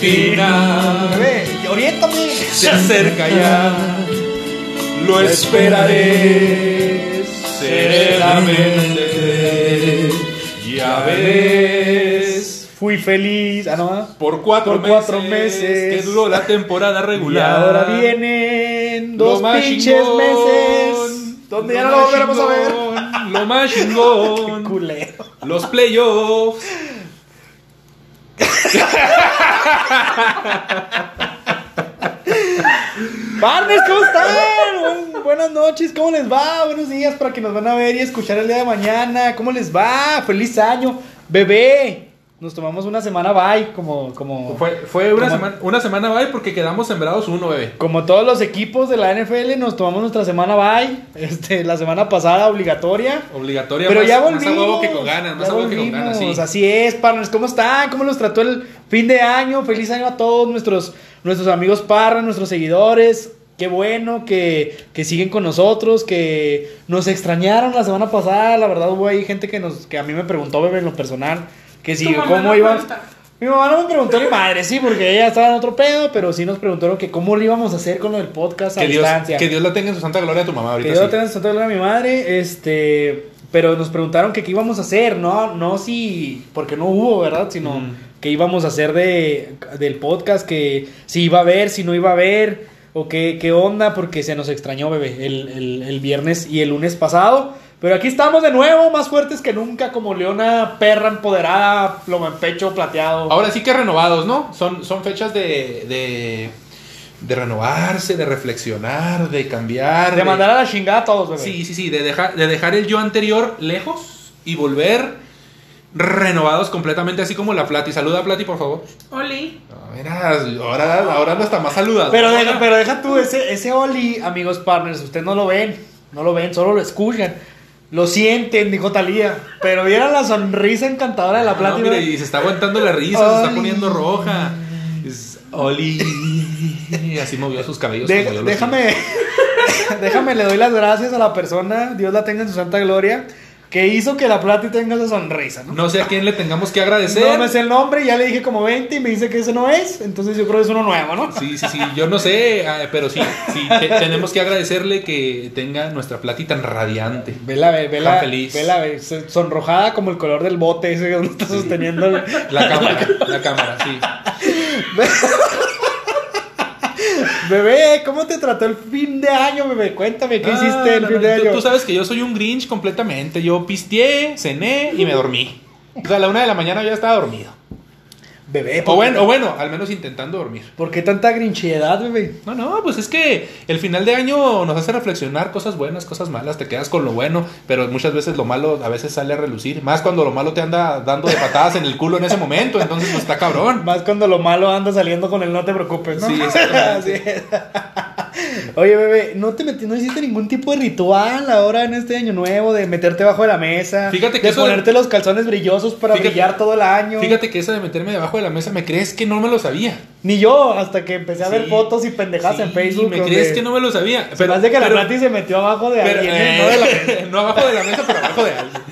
final. Bebé, oriéntame. Se acerca ya, lo esperaré serenamente. Ya ves. Fui feliz. Ah, no. Por cuatro, Por cuatro meses, meses. que duró la temporada Y regular. ahora vienen dos pinches chingón, meses. Donde ya no lo volveremos a ver. Lo más chingón. Culero. Los playoffs. Partners, ¿cómo están? Buen- buenas noches, ¿cómo les va? Buenos días para que nos van a ver y escuchar el día de mañana. ¿Cómo les va? Feliz año. Bebé, nos tomamos una semana bye, como, como, Fue, fue una, semana, una semana bye porque quedamos sembrados uno, bebé. como todos los equipos de la NFL, nos tomamos nuestra semana bye. Este, la semana pasada obligatoria. Obligatoria, Pero más, ya más volvimos. a huevo que con ganas, más a huevo que con ganas, sí. Así es, partners. ¿Cómo están? ¿Cómo los trató el fin de año? Feliz año a todos nuestros, nuestros amigos parra, nuestros seguidores. Qué bueno que, que siguen con nosotros, que nos extrañaron la semana pasada. La verdad hubo ahí gente que nos que a mí me preguntó, bebé, en lo personal, que si cómo iban. cuenta. Mi mamá no me preguntó ni madre, sí, porque ella estaba en otro pedo, pero sí nos preguntaron que cómo lo íbamos a hacer con lo del podcast a Que Dios, distancia. que Dios la tenga en su santa gloria a tu mamá Que ahorita. Dios sí. lo tenga en su santa gloria a mi madre, este, pero nos preguntaron que qué íbamos a hacer, no, no si, porque no hubo, ¿verdad? Sino Mm. que íbamos a hacer de, del podcast, que si iba a haber, si no iba a haber, o qué, qué onda, porque se nos extrañó, bebé, el, el, el viernes y el lunes pasado. Pero aquí estamos de nuevo, más fuertes que nunca, como leona perra empoderada, plomo en pecho plateado. Ahora sí que renovados, ¿no? Son, son fechas de, de, de renovarse, de reflexionar, de cambiar. de mandar a la chingada a todos, bebé. Sí, sí, sí, de dejar, de dejar el yo anterior lejos y volver renovados completamente, así como la Plati. Saluda a Plati, por favor. Oli. No, mira, ahora, ahora no está más saludado. Pero deja, pero deja tú, ese, ese Oli, amigos partners, ustedes no lo ven, no lo ven, solo lo escuchan. Lo sienten, dijo Talía. Pero vieron la sonrisa encantadora de la No, plática. mira, y se está aguantando la risa, se está poniendo roja. Es Oli. Así movió sus cabellos. De- déjame, déjame, le doy las gracias a la persona, Dios la tenga en su santa gloria, que hizo que la Plati tenga esa sonrisa, ¿no? No sé a quién le tengamos que agradecer. No me sé el nombre, ya le dije como 20 y me dice que ese no es, entonces yo creo que es uno nuevo, ¿no? Sí, sí, sí, yo no sé, ah, pero sí, sí, te- tenemos que agradecerle que tenga nuestra Plati tan radiante. Vela, ve- vela, Tan feliz. vela, ve, sonrojada como el color del bote ese donde está sosteniendo el- La cámara, la cámara, sí. Bebé, ¿cómo te trató el fin de año, bebé? Cuéntame, ¿qué Ah, hiciste el no, fin no, de tú, año? tú sabes que yo soy un Grinch completamente. Yo pisteé, cené y me dormí. O sea, a la una de la mañana ya estaba dormido. Bebé, O ¿por, bueno, o bueno, al menos intentando dormir. ¿por qué tanta grinchiedad, bebé? No, no, pues es que el final de año nos hace reflexionar cosas buenas, cosas malas, te quedas con lo bueno, pero muchas veces lo malo a veces sale a relucir, más cuando lo malo te anda dando de patadas en el culo en ese momento, entonces pues está cabrón. Más cuando lo malo anda saliendo con el no te preocupes, ¿no? Sí. Así es. Oye, bebé, ¿no te metí, no hiciste ningún tipo de ritual ahora en este año nuevo de meterte bajo de la mesa? Fíjate que de eso de- ponerte los calzones brillosos para Fíjate- brillar todo el año. Fíjate que eso de meterme debajo de la mesa, ¿me crees que no me lo sabía? Ni yo, hasta que empecé a ver Sí, fotos y pendejadas en Facebook. ¿Me crees que no me lo sabía? Se me hace que la pero- Nati se metió abajo de Pero, alguien, eh, ¿eh? no de la mesa. no abajo de la mesa, pero abajo de alguien.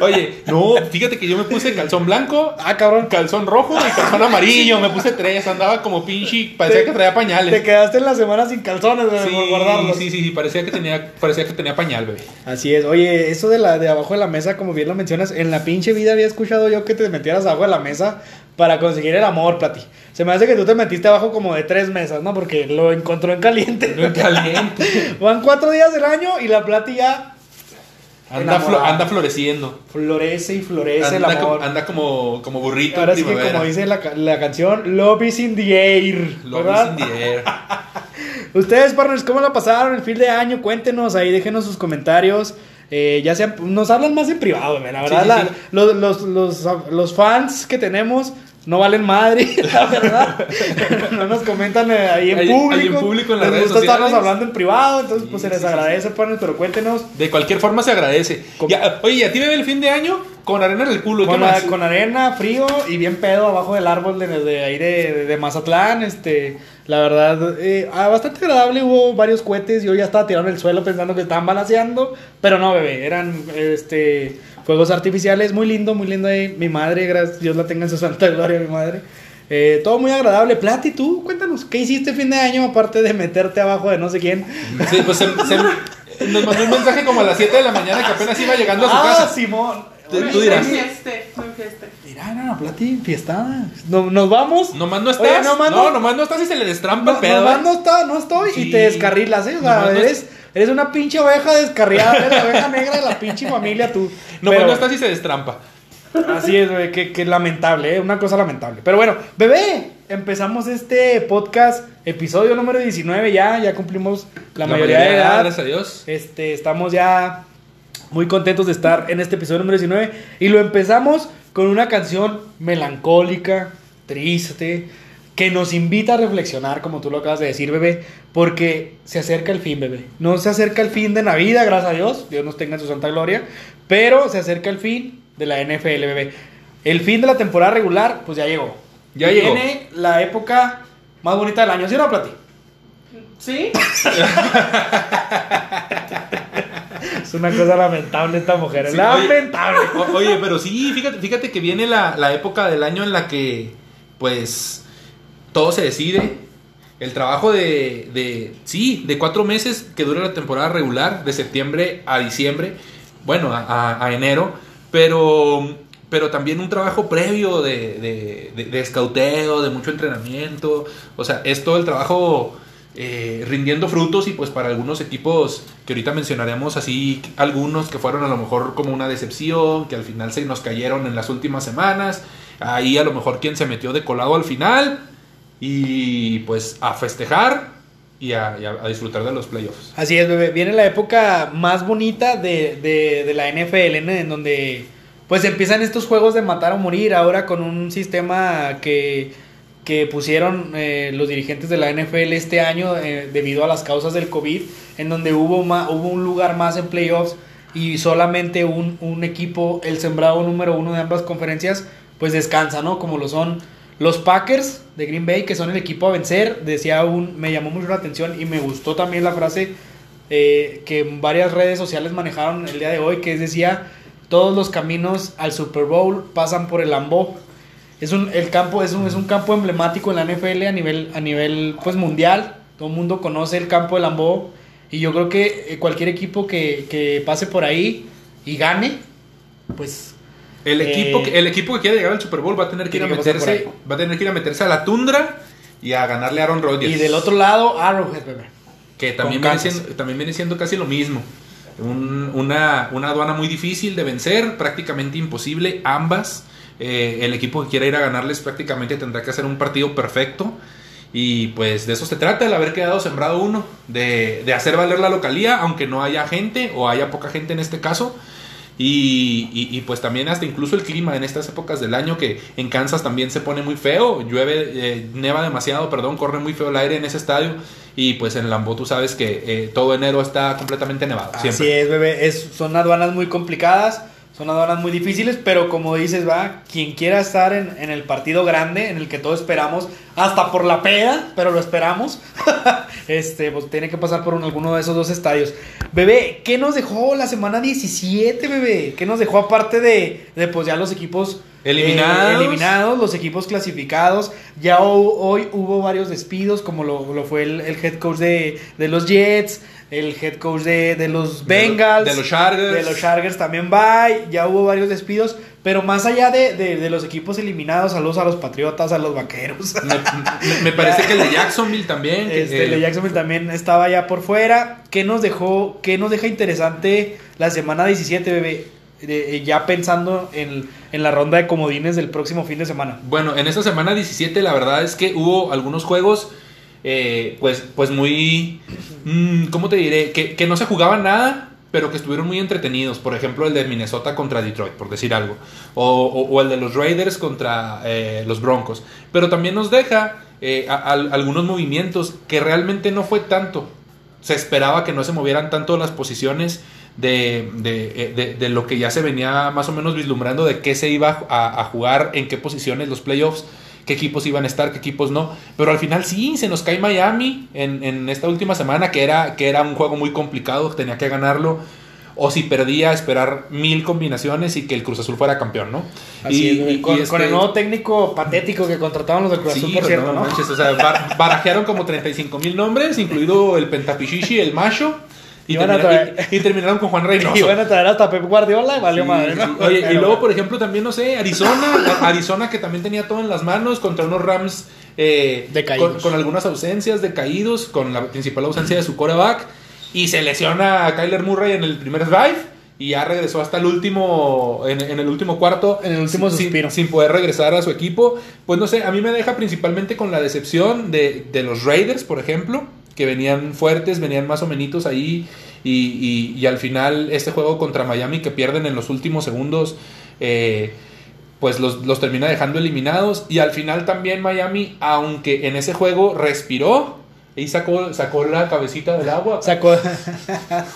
Oye, no, fíjate que yo me puse calzón blanco, Ah, cabrón. calzón rojo y calzón amarillo. Me puse tres, andaba como pinche, parecía Te- que traía pañales. Te quedaste en la semana sin calzones, bebé, Sí, por guardarlos. sí, sí, sí, parecía que tenía, parecía que tenía pañal, bebé. Así es. Oye, eso de la de abajo de la mesa, como bien lo mencionas, en la pinche vida había escuchado yo que te metieras abajo de la mesa para conseguir el amor, Plati. Se me hace que tú te metiste abajo como de tres mesas, ¿no? Porque lo encontró en caliente. No en caliente. Van cuatro días del año y la Plati ya Anda, flo- anda floreciendo. florece y florece el Anda, amor. como, anda como, como burrito Ahora en sí que como dice la, la canción, Love is in the air. Love ¿verdad? is in the air. Ustedes, partners, ¿cómo la pasaron el fin de año? Cuéntenos ahí, déjenos sus comentarios. Eh, ya sean, nos hablan más en privado, la verdad. sí, la- sí. Los, los, los, los fans que tenemos no valen madre, la verdad. no nos comentan eh, ahí en público. ahí en público en las redes gusta estarnos hablando en privado, entonces pues se les sí, sí, agradece, partners, pero cuéntenos. De cualquier forma se agradece. Ya, oye, ¿y a ti bebé el fin de año? Con arena en el culo, ¿qué Con, la- más? con arena, frío y bien pedo abajo del árbol de, de ahí de, de- de Mazatlán. Este, la verdad, eh, ah, bastante agradable. Hubo varios cohetes. Yo ya estaba tirando en el suelo pensando que estaban balanceando. Pero no, bebé, eran este, fuegos artificiales. Muy lindo, muy lindo. ahí. Mi madre, gracias, Dios la tenga en su santa gloria, mi madre. Eh, todo muy agradable. Plati, tú, cuéntanos, ¿qué hiciste fin de año aparte de meterte abajo de no sé quién? Sí, pues se- se- nos mandó un mensaje como a las 7 de la mañana que apenas iba llegando a su ah, casa. Simón. Tú- tú dirás. Me enfiesté. Mira, no, Plati, fiestada. No- ¿Nos vamos? Nomás no estás. Oye, nomás no, no- nomás no estás y se le destrampa No, el pedo. nomás ¿eh? no, está, no estoy y te descarrilas, ¿eh? O sea, eres, eres una pinche oveja descarriada, eres la oveja negra de la pinche familia tú. Nomás Pero- no estás y se destrampa. Así es, güey, que, que lamentable, ¿eh? Una cosa lamentable. Pero bueno, bebé, empezamos este podcast, episodio número 19 ya, ya cumplimos la, mayoría, de edad. Gracias a Dios. Este, estamos ya muy contentos de estar en este episodio número 19 y lo empezamos con una canción melancólica, triste, que nos invita a reflexionar, como tú lo acabas de decir, bebé, porque se acerca el fin, bebé. No se acerca el fin de Navidad, gracias a Dios, Dios nos tenga en su santa gloria, pero se acerca el fin de la NFL, bebé. El fin de la temporada regular, pues ya llegó. Ya llegó. Viene la época más bonita del año, ¿sí o no, Plati? ¿Sí? Es una cosa lamentable esta mujer, Sí, lamentable. O- Oye, pero sí, fíjate, fíjate que viene la, la época del año en la que, pues, todo se decide. El trabajo de, de, sí, de cuatro meses que dura la temporada regular, de septiembre a diciembre, bueno, a, enero, pero, pero también un trabajo previo de, de, de- de escauteo, de mucho entrenamiento. O sea, es todo el trabajo eh, rindiendo frutos y pues para algunos equipos que ahorita mencionaremos así, algunos que fueron a lo mejor como una decepción, que al final se nos cayeron en las últimas semanas, ahí a lo mejor quien se metió de colado al final y pues a festejar y a, disfrutar de los playoffs. Así es, bebé. Viene la época más bonita de, de- la NFL, en donde pues empiezan estos juegos de matar o morir ahora con un sistema que, que pusieron eh, los dirigentes de la NFL este año eh, debido a las causas del COVID, en donde hubo, ma- hubo un lugar más en playoffs y solamente un, un equipo, el sembrado número uno de ambas conferencias, pues descansa, ¿no? Como lo son los Packers de Green Bay, que son el equipo a vencer, decía un, me llamó mucho la atención y me gustó también la frase eh, que en varias redes sociales manejaron el día de hoy, que decía, todos los caminos al Super Bowl pasan por el Lambeau. Es un, el campo es un, es un campo emblemático en la NFL a nivel, a nivel pues, mundial. Todo el mundo conoce el campo de Lambeau. Y yo creo que eh, cualquier equipo que, que pase por ahí y gane, pues El Eh, equipo, que, el equipo que quiera llegar al Super Bowl va a tener que ir a meterse, va a tener que ir a meterse a la tundra y a ganarle a Aaron Rodgers. Y del otro lado, Arrowhead, bebé. Que también viene, siendo, también viene siendo casi lo mismo. Un- una, una aduana muy difícil de vencer, prácticamente imposible, ambas. Eh, el equipo que quiera ir a ganarles prácticamente tendrá que hacer un partido perfecto. Y pues de eso se trata, el haber quedado sembrado uno, de, de hacer valer la localía, aunque no haya gente o haya poca gente en este caso. Y, y- y, pues también hasta incluso el clima en estas épocas del año que en Kansas también se pone muy feo, llueve, eh, neva demasiado, perdón, corre muy feo el aire en ese estadio y pues en Lambeau tú sabes que eh, todo enero está completamente nevado. Así Siempre. es, bebé. Es, son aduanas muy complicadas, son aduanas muy difíciles, pero como dices, va, quien quiera estar en, en el partido grande, en el que todos esperamos, hasta por la peda, pero lo esperamos, este, pues tiene que pasar por un- alguno de esos dos estadios. Bebé, ¿qué nos dejó la semana 17, bebé? ¿Qué nos dejó aparte de, de pues ya los equipos eh, Eliminados. eliminados, los equipos clasificados? Ya ho- hoy hubo varios despidos, como lo, lo fue el, el head coach de, de los Jets, el head coach de, de los Bengals, de los Chargers. de los Chargers también va, ya hubo varios despidos, pero más allá de, de- de los equipos eliminados, saludos a los Patriotas, a los Vaqueros. Me, me- me parece que el de Jacksonville también. Este, el de Jacksonville también estaba ya por fuera. ¿Qué nos dejó, qué nos deja interesante la semana 17, bebé? De- eh, ya pensando en, en la ronda de comodines del próximo fin de semana. Bueno, en esta semana 17 la verdad es que hubo algunos juegos, eh, pues, pues muy, mm, ¿cómo te diré? Que, que no se jugaban nada, pero que estuvieron muy entretenidos. Por ejemplo, el de Minnesota contra Detroit, por decir algo. O, el de los Raiders contra eh, los Broncos. Pero también nos deja eh, algunos movimientos que realmente no fue tanto. Se esperaba que no se movieran tanto las posiciones de, de- de lo que ya se venía más o menos vislumbrando de qué se iba a, a jugar, en qué posiciones los playoffs, qué equipos iban a estar, qué equipos no. Pero al final sí, se nos cae Miami en, en esta última semana, que era, que era un juego muy complicado, tenía que ganarlo. o si perdía, esperar mil combinaciones y que el Cruz Azul fuera campeón, ¿no? Así y, es, güey. y- con, y con este- el nuevo técnico patético que contrataron los del Cruz Azul, Sí, por cierto, no ¿no? manches, o sea, bar- barajearon como 35 mil nombres, incluido el Pentapichichi, el Macho, y, Iban a traer- y- y terminaron con Juan Reynoso. Y van a traer hasta Pep Guardiola y valió Sí, madre, sí. ¿no? Oye, y luego, por ejemplo, también, no sé, Arizona, Arizona que también tenía todo en las manos contra unos Rams eh, con, con algunas ausencias, decaídos, con la principal ausencia de su coreback, y se lesiona a Kyler Murray en el primer drive, y ya regresó hasta el último, en, en el último cuarto, En el último sin- suspiro. Sin, poder regresar a su equipo. Pues no sé, a mí me deja principalmente con la decepción de, de los Raiders, por ejemplo, que venían fuertes, venían más o menos ahí. Y, y- y al final, este juego contra Miami que pierden en los últimos segundos, eh, pues los, los termina dejando eliminados. Y al final también Miami, aunque en ese juego respiró y sacó, sacó la cabecita del agua, Sacó,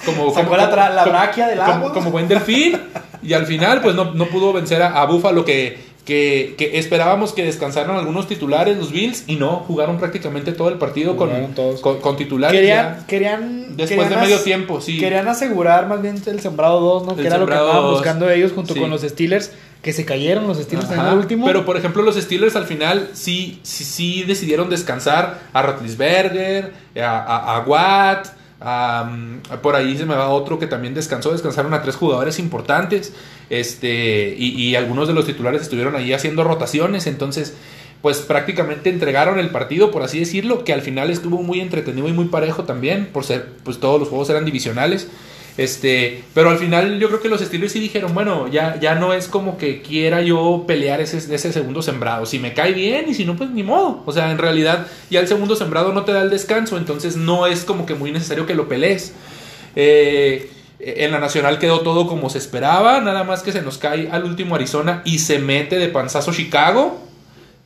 como, sacó como- la, la braquia del como, agua. como buen delfín. Y al final, pues no, no pudo vencer a, a Buffalo, que, que, que esperábamos que descansaran algunos titulares, los Bills, y no, jugaron prácticamente todo el partido con, todos. con, con titulares. querían, querían, Después querían de medio tiempo, sí. Querían asegurar más bien el sembrado 2, ¿no? El Que era lo que estaban dos. buscando ellos junto Sí. con los Steelers, que se cayeron los Steelers en el último. Pero por ejemplo, los Steelers al final sí, sí, sí decidieron descansar a Rotlisberger, a, a, a Watt, por ahí se me va otro que también descansó, descansaron a tres jugadores importantes, este, y, y algunos de los titulares estuvieron ahí haciendo rotaciones, entonces pues prácticamente entregaron el partido, por así decirlo, que al final estuvo muy entretenido y muy parejo también, por ser, pues todos los juegos eran divisionales. Este, pero al final yo creo que los Steelers sí dijeron, bueno, ya, ya no es como que quiera yo pelear ese, ese segundo sembrado. Si me cae bien y si no, pues ni modo. O sea, en realidad ya el segundo sembrado no te da el descanso, entonces no es como que muy necesario que lo pelees. Eh, en la nacional quedó todo como se esperaba, nada más que se nos cae al último Arizona y se mete de panzazo Chicago.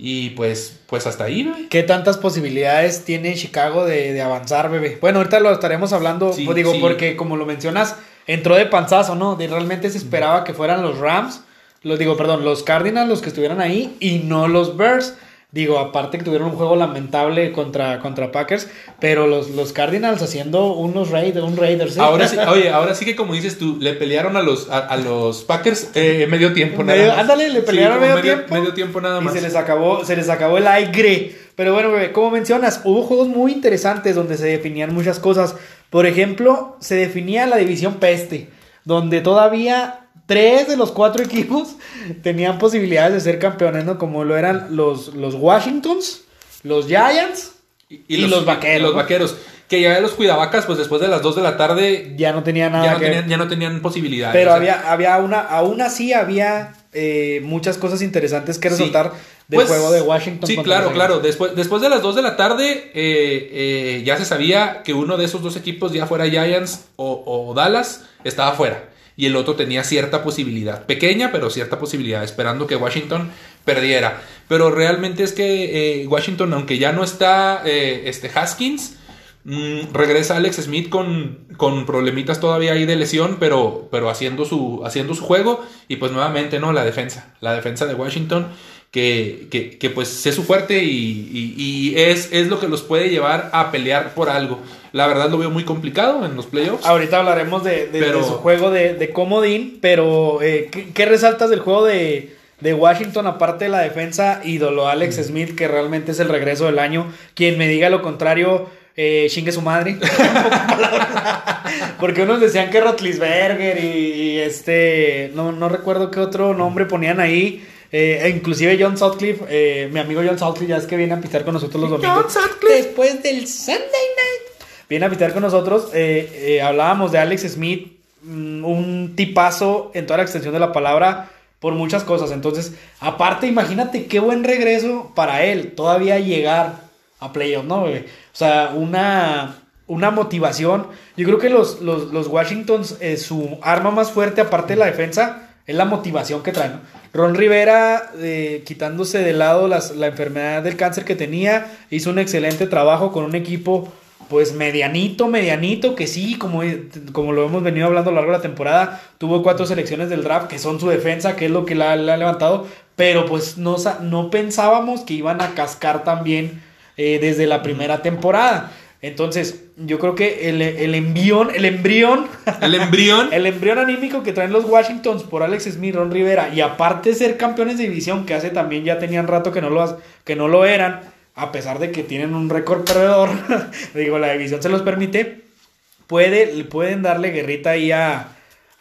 Y pues, pues hasta ahí. ¿Qué tantas posibilidades tiene Chicago de, de avanzar, bebé? Bueno, ahorita lo estaremos hablando, Sí, pues digo, sí. porque como lo mencionas, entró de panzazo, ¿no? De realmente se esperaba que fueran los Rams, los digo, perdón, los Cardinals los que estuvieran ahí y no los Bears. Digo, aparte que tuvieron un juego lamentable contra, contra Packers, pero los, los Cardinals haciendo unos Raiders, un Raiders. Ahora sí, oye, ahora sí que como dices tú, le pelearon a los, a, a los Packers eh, medio tiempo nada más. ándale, le pelearon como medio tiempo. Medio tiempo nada Y más. se les acabó, se les acabó el aire. Pero bueno, bebé, como mencionas, hubo juegos muy interesantes donde se definían muchas cosas. Por ejemplo, se definía la división peste, donde todavía tres de los cuatro equipos tenían posibilidades de ser campeones, ¿no? Como lo eran los, los Washingtons, los Giants y, los, vaqueros. y los vaqueros. Que ya los cuidavacas, pues después de las 2 de la tarde Ya no tenía nada ya no, que tenían, ya no tenían posibilidades. Pero o sea, había, había una, aún así había eh, muchas cosas interesantes que Sí. resaltar del Pues, juego de Washington. Sí, claro, claro. Después, después de las 2 de la tarde, eh, eh, ya se sabía que uno de esos dos equipos, ya fuera Giants o, o Dallas, estaba fuera. Y el otro tenía cierta posibilidad. Pequeña, pero cierta posibilidad, esperando que Washington perdiera. Pero realmente es que eh, Washington, aunque ya no está eh, este Haskins, mm, regresa Alex Smith con, con problemitas todavía ahí de lesión, pero, pero haciendo, su, haciendo su juego. Y pues nuevamente, ¿no? La defensa. La defensa de Washington que, que, que, pues es su fuerte y, y- y es, es lo que los puede llevar a pelear por algo. La verdad lo veo muy complicado en los playoffs. Ahorita hablaremos de, de- Pero- de su juego de, de comodín, pero eh, ¿qué, qué resaltas del juego de, de Washington aparte de la defensa ídolo Alex Mm. Smith, que realmente es el regreso del año? Quien me diga lo contrario, eh, chingue su madre. Porque unos decían que Rotlisberger y, y este, no, no recuerdo qué otro nombre ponían ahí. Eh, inclusive John Sutcliffe, eh, mi amigo John Sutcliffe, ya es que viene a pitar con nosotros los domingos. Después del Sunday Night. Viene a pitar con nosotros. eh, eh, hablábamos de Alex Smith, mm, un tipazo en toda la extensión de la palabra por muchas cosas. Entonces, aparte, imagínate qué buen regreso para él, todavía llegar a playoffs, ¿no? güey? O sea, una, una motivación. Yo creo que los, los, los Washingtons, eh, su arma más fuerte, aparte de la defensa, es la motivación que traen. ¿no? Ron Rivera, eh, quitándose de lado las- la enfermedad del cáncer que tenía, hizo un excelente trabajo con un equipo pues medianito, medianito, que sí, como, como lo hemos venido hablando a lo largo de la temporada, tuvo cuatro selecciones del draft que son su defensa, que es lo que la, ha levantado, pero pues no, no pensábamos que iban a cascar también eh, desde la primera temporada. Entonces, yo creo que el, el envión, el embrión, El embrión. el embrión anímico que traen los Washingtons por Alex Smith, Ron Rivera, y aparte de ser campeones de división, que hace también ya tenían rato que no lo, que no lo eran, a pesar de que tienen un récord perdedor, digo, la división se los permite, puede, pueden darle guerrita ahí a,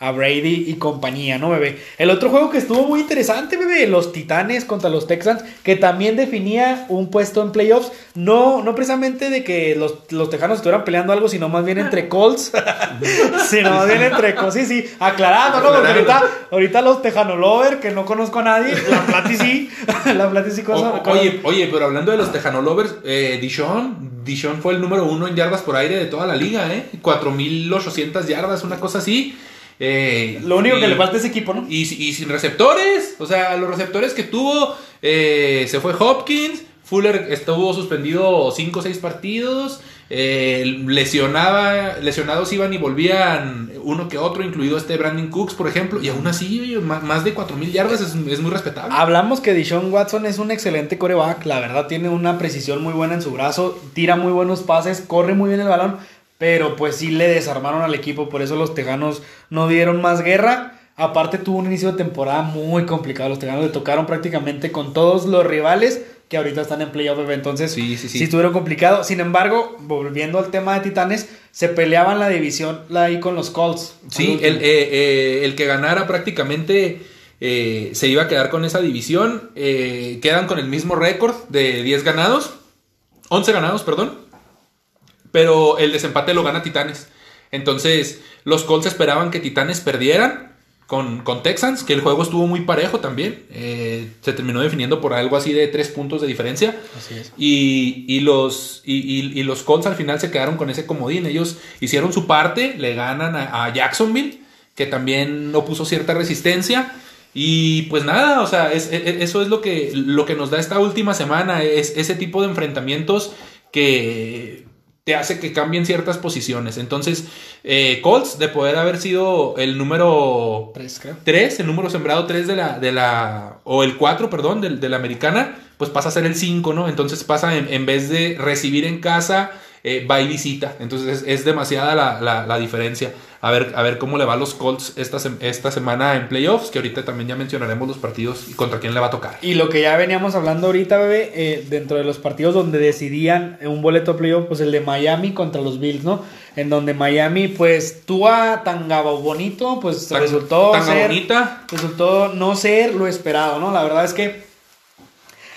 a Brady y compañía, ¿no, bebé? El otro juego que estuvo muy interesante, bebé, los Titanes contra los Texans, que también definía un puesto en playoffs, no, no precisamente de que los, los Tejanos estuvieran peleando algo, sino más bien entre Colts, sino más bien entre Colts, sí, sí, aclarando, ¿no? Porque ahorita, ahorita los Tejano Lover, que no conozco a nadie, la Plati sí, la Plati sí cosa, O- oye, oye, pero hablando de los Tejano Lovers, eh, Dishon, Dishon fue el número uno en yardas por aire de toda la liga, ¿eh? 4.800 yardas, una cosa así. Eh, Lo único que le falta a ese equipo, ¿no? Y, y sin receptores, o sea, los receptores que tuvo, eh, se fue Hopkins, Fuller estuvo suspendido 5 o 6 partidos, eh, lesionaba, lesionados iban y volvían uno que otro, incluido este Brandon Cooks, por ejemplo, y aún así, más de 4.000 yardas es, es muy respetable. Hablamos que Dishon Watson es un excelente coreback, la verdad tiene una precisión muy buena en su brazo, tira muy buenos pases, corre muy bien el balón, pero pues sí le desarmaron al equipo, por eso los Tejanos no dieron más guerra. Aparte tuvo un inicio de temporada muy complicado, los Tejanos le tocaron prácticamente con todos los rivales que ahorita están en playoff, entonces Sí, sí, sí. estuvieron complicado. Sin embargo, volviendo al tema de Titanes, se peleaban la división la ahí con los Colts. Sí, el, eh, eh, el que ganara prácticamente eh, se iba a quedar con esa división. Quedan con el mismo récord de 10 ganados. 11 ganados, perdón. Pero el desempate lo gana Titanes. Entonces, los Colts esperaban que Titanes perdieran con, con Texans, que el juego estuvo muy parejo también. Eh, se terminó definiendo por algo así de 3 puntos de diferencia. Así es. Y, y los, y, y- y los Colts al final se quedaron con ese comodín. Ellos hicieron su parte, le ganan a, a Jacksonville, que también opuso cierta resistencia. Y pues nada, o sea, es- es- eso es lo que, lo que nos da esta última semana, es ese tipo de enfrentamientos que te hace que cambien ciertas posiciones. Entonces, eh, Colts, de poder haber sido el número Tres, creo. 3, el número sembrado 3 de la, de la, o el 4, perdón, de, de la americana, pues pasa a ser el 5, ¿no? Entonces pasa en, en vez de recibir en casa, eh, va y visita. Entonces es, es demasiada la, la- la diferencia. A ver, a ver cómo le va a los Colts esta, esta semana en playoffs, que ahorita también ya mencionaremos los partidos y contra quién le va a tocar. Y lo que ya veníamos hablando ahorita, bebé, eh, dentro de los partidos donde decidían un boleto a playoff, pues el de Miami contra los Bills, ¿no? En donde Miami, pues, Tua tan gabo bonito, pues Tan- resultó tan ser, bonita. resultó no ser lo esperado, ¿no? La verdad es que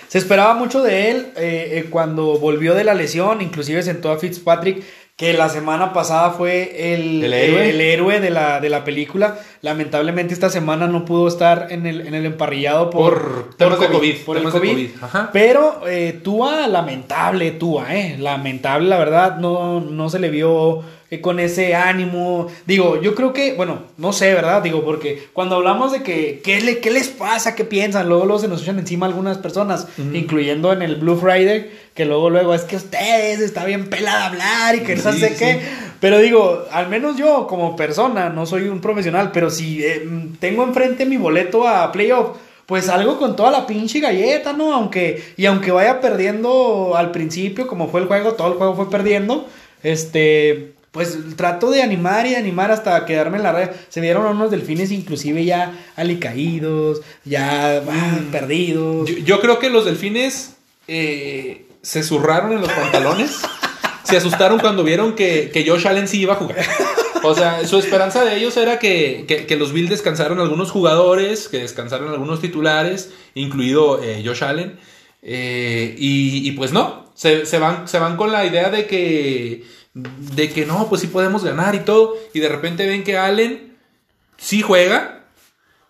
se esperaba mucho de él eh, eh, cuando volvió de la lesión, inclusive sentó a Fitzpatrick, que la semana pasada fue el, El héroe. el héroe de la, de la película. Lamentablemente esta semana no pudo estar en el, en el emparrillado por, Por temas de COVID, por el de COVID. COVID, ajá. Pero eh, Tua, lamentable Tua, eh, lamentable, la verdad, no, no se le vio con ese ánimo. Digo, yo creo que, bueno, no sé, ¿verdad? Digo, porque cuando hablamos de que, ¿qué, le, qué les pasa? ¿Qué piensan? Luego, luego se nos echan encima algunas personas, incluyendo en el Blue Friday, que luego, luego es que ustedes está bien pelada hablar y que no Sí, sé sí, qué. Pero digo, al menos yo como persona, no soy un profesional, pero si eh, tengo enfrente mi boleto a playoff, pues algo con toda la pinche galleta, ¿no? Aunque, y aunque vaya perdiendo al principio, como fue el juego, todo el juego fue perdiendo, este, pues trato de animar y de animar hasta quedarme en la red. Se vieron unos delfines inclusive ya alicaídos, ya ah, perdidos. Yo, yo creo que los delfines eh, se zurraron en los pantalones. se asustaron cuando vieron que, que Josh Allen sí iba a jugar. O sea, su esperanza de ellos era que, que- que los Bills descansaran algunos jugadores, que descansaran algunos titulares, incluido eh, Josh Allen. Eh, y, y pues no, se, se van, se van con la idea de que, de que no, pues sí podemos ganar y todo. Y de repente ven que Allen sí juega,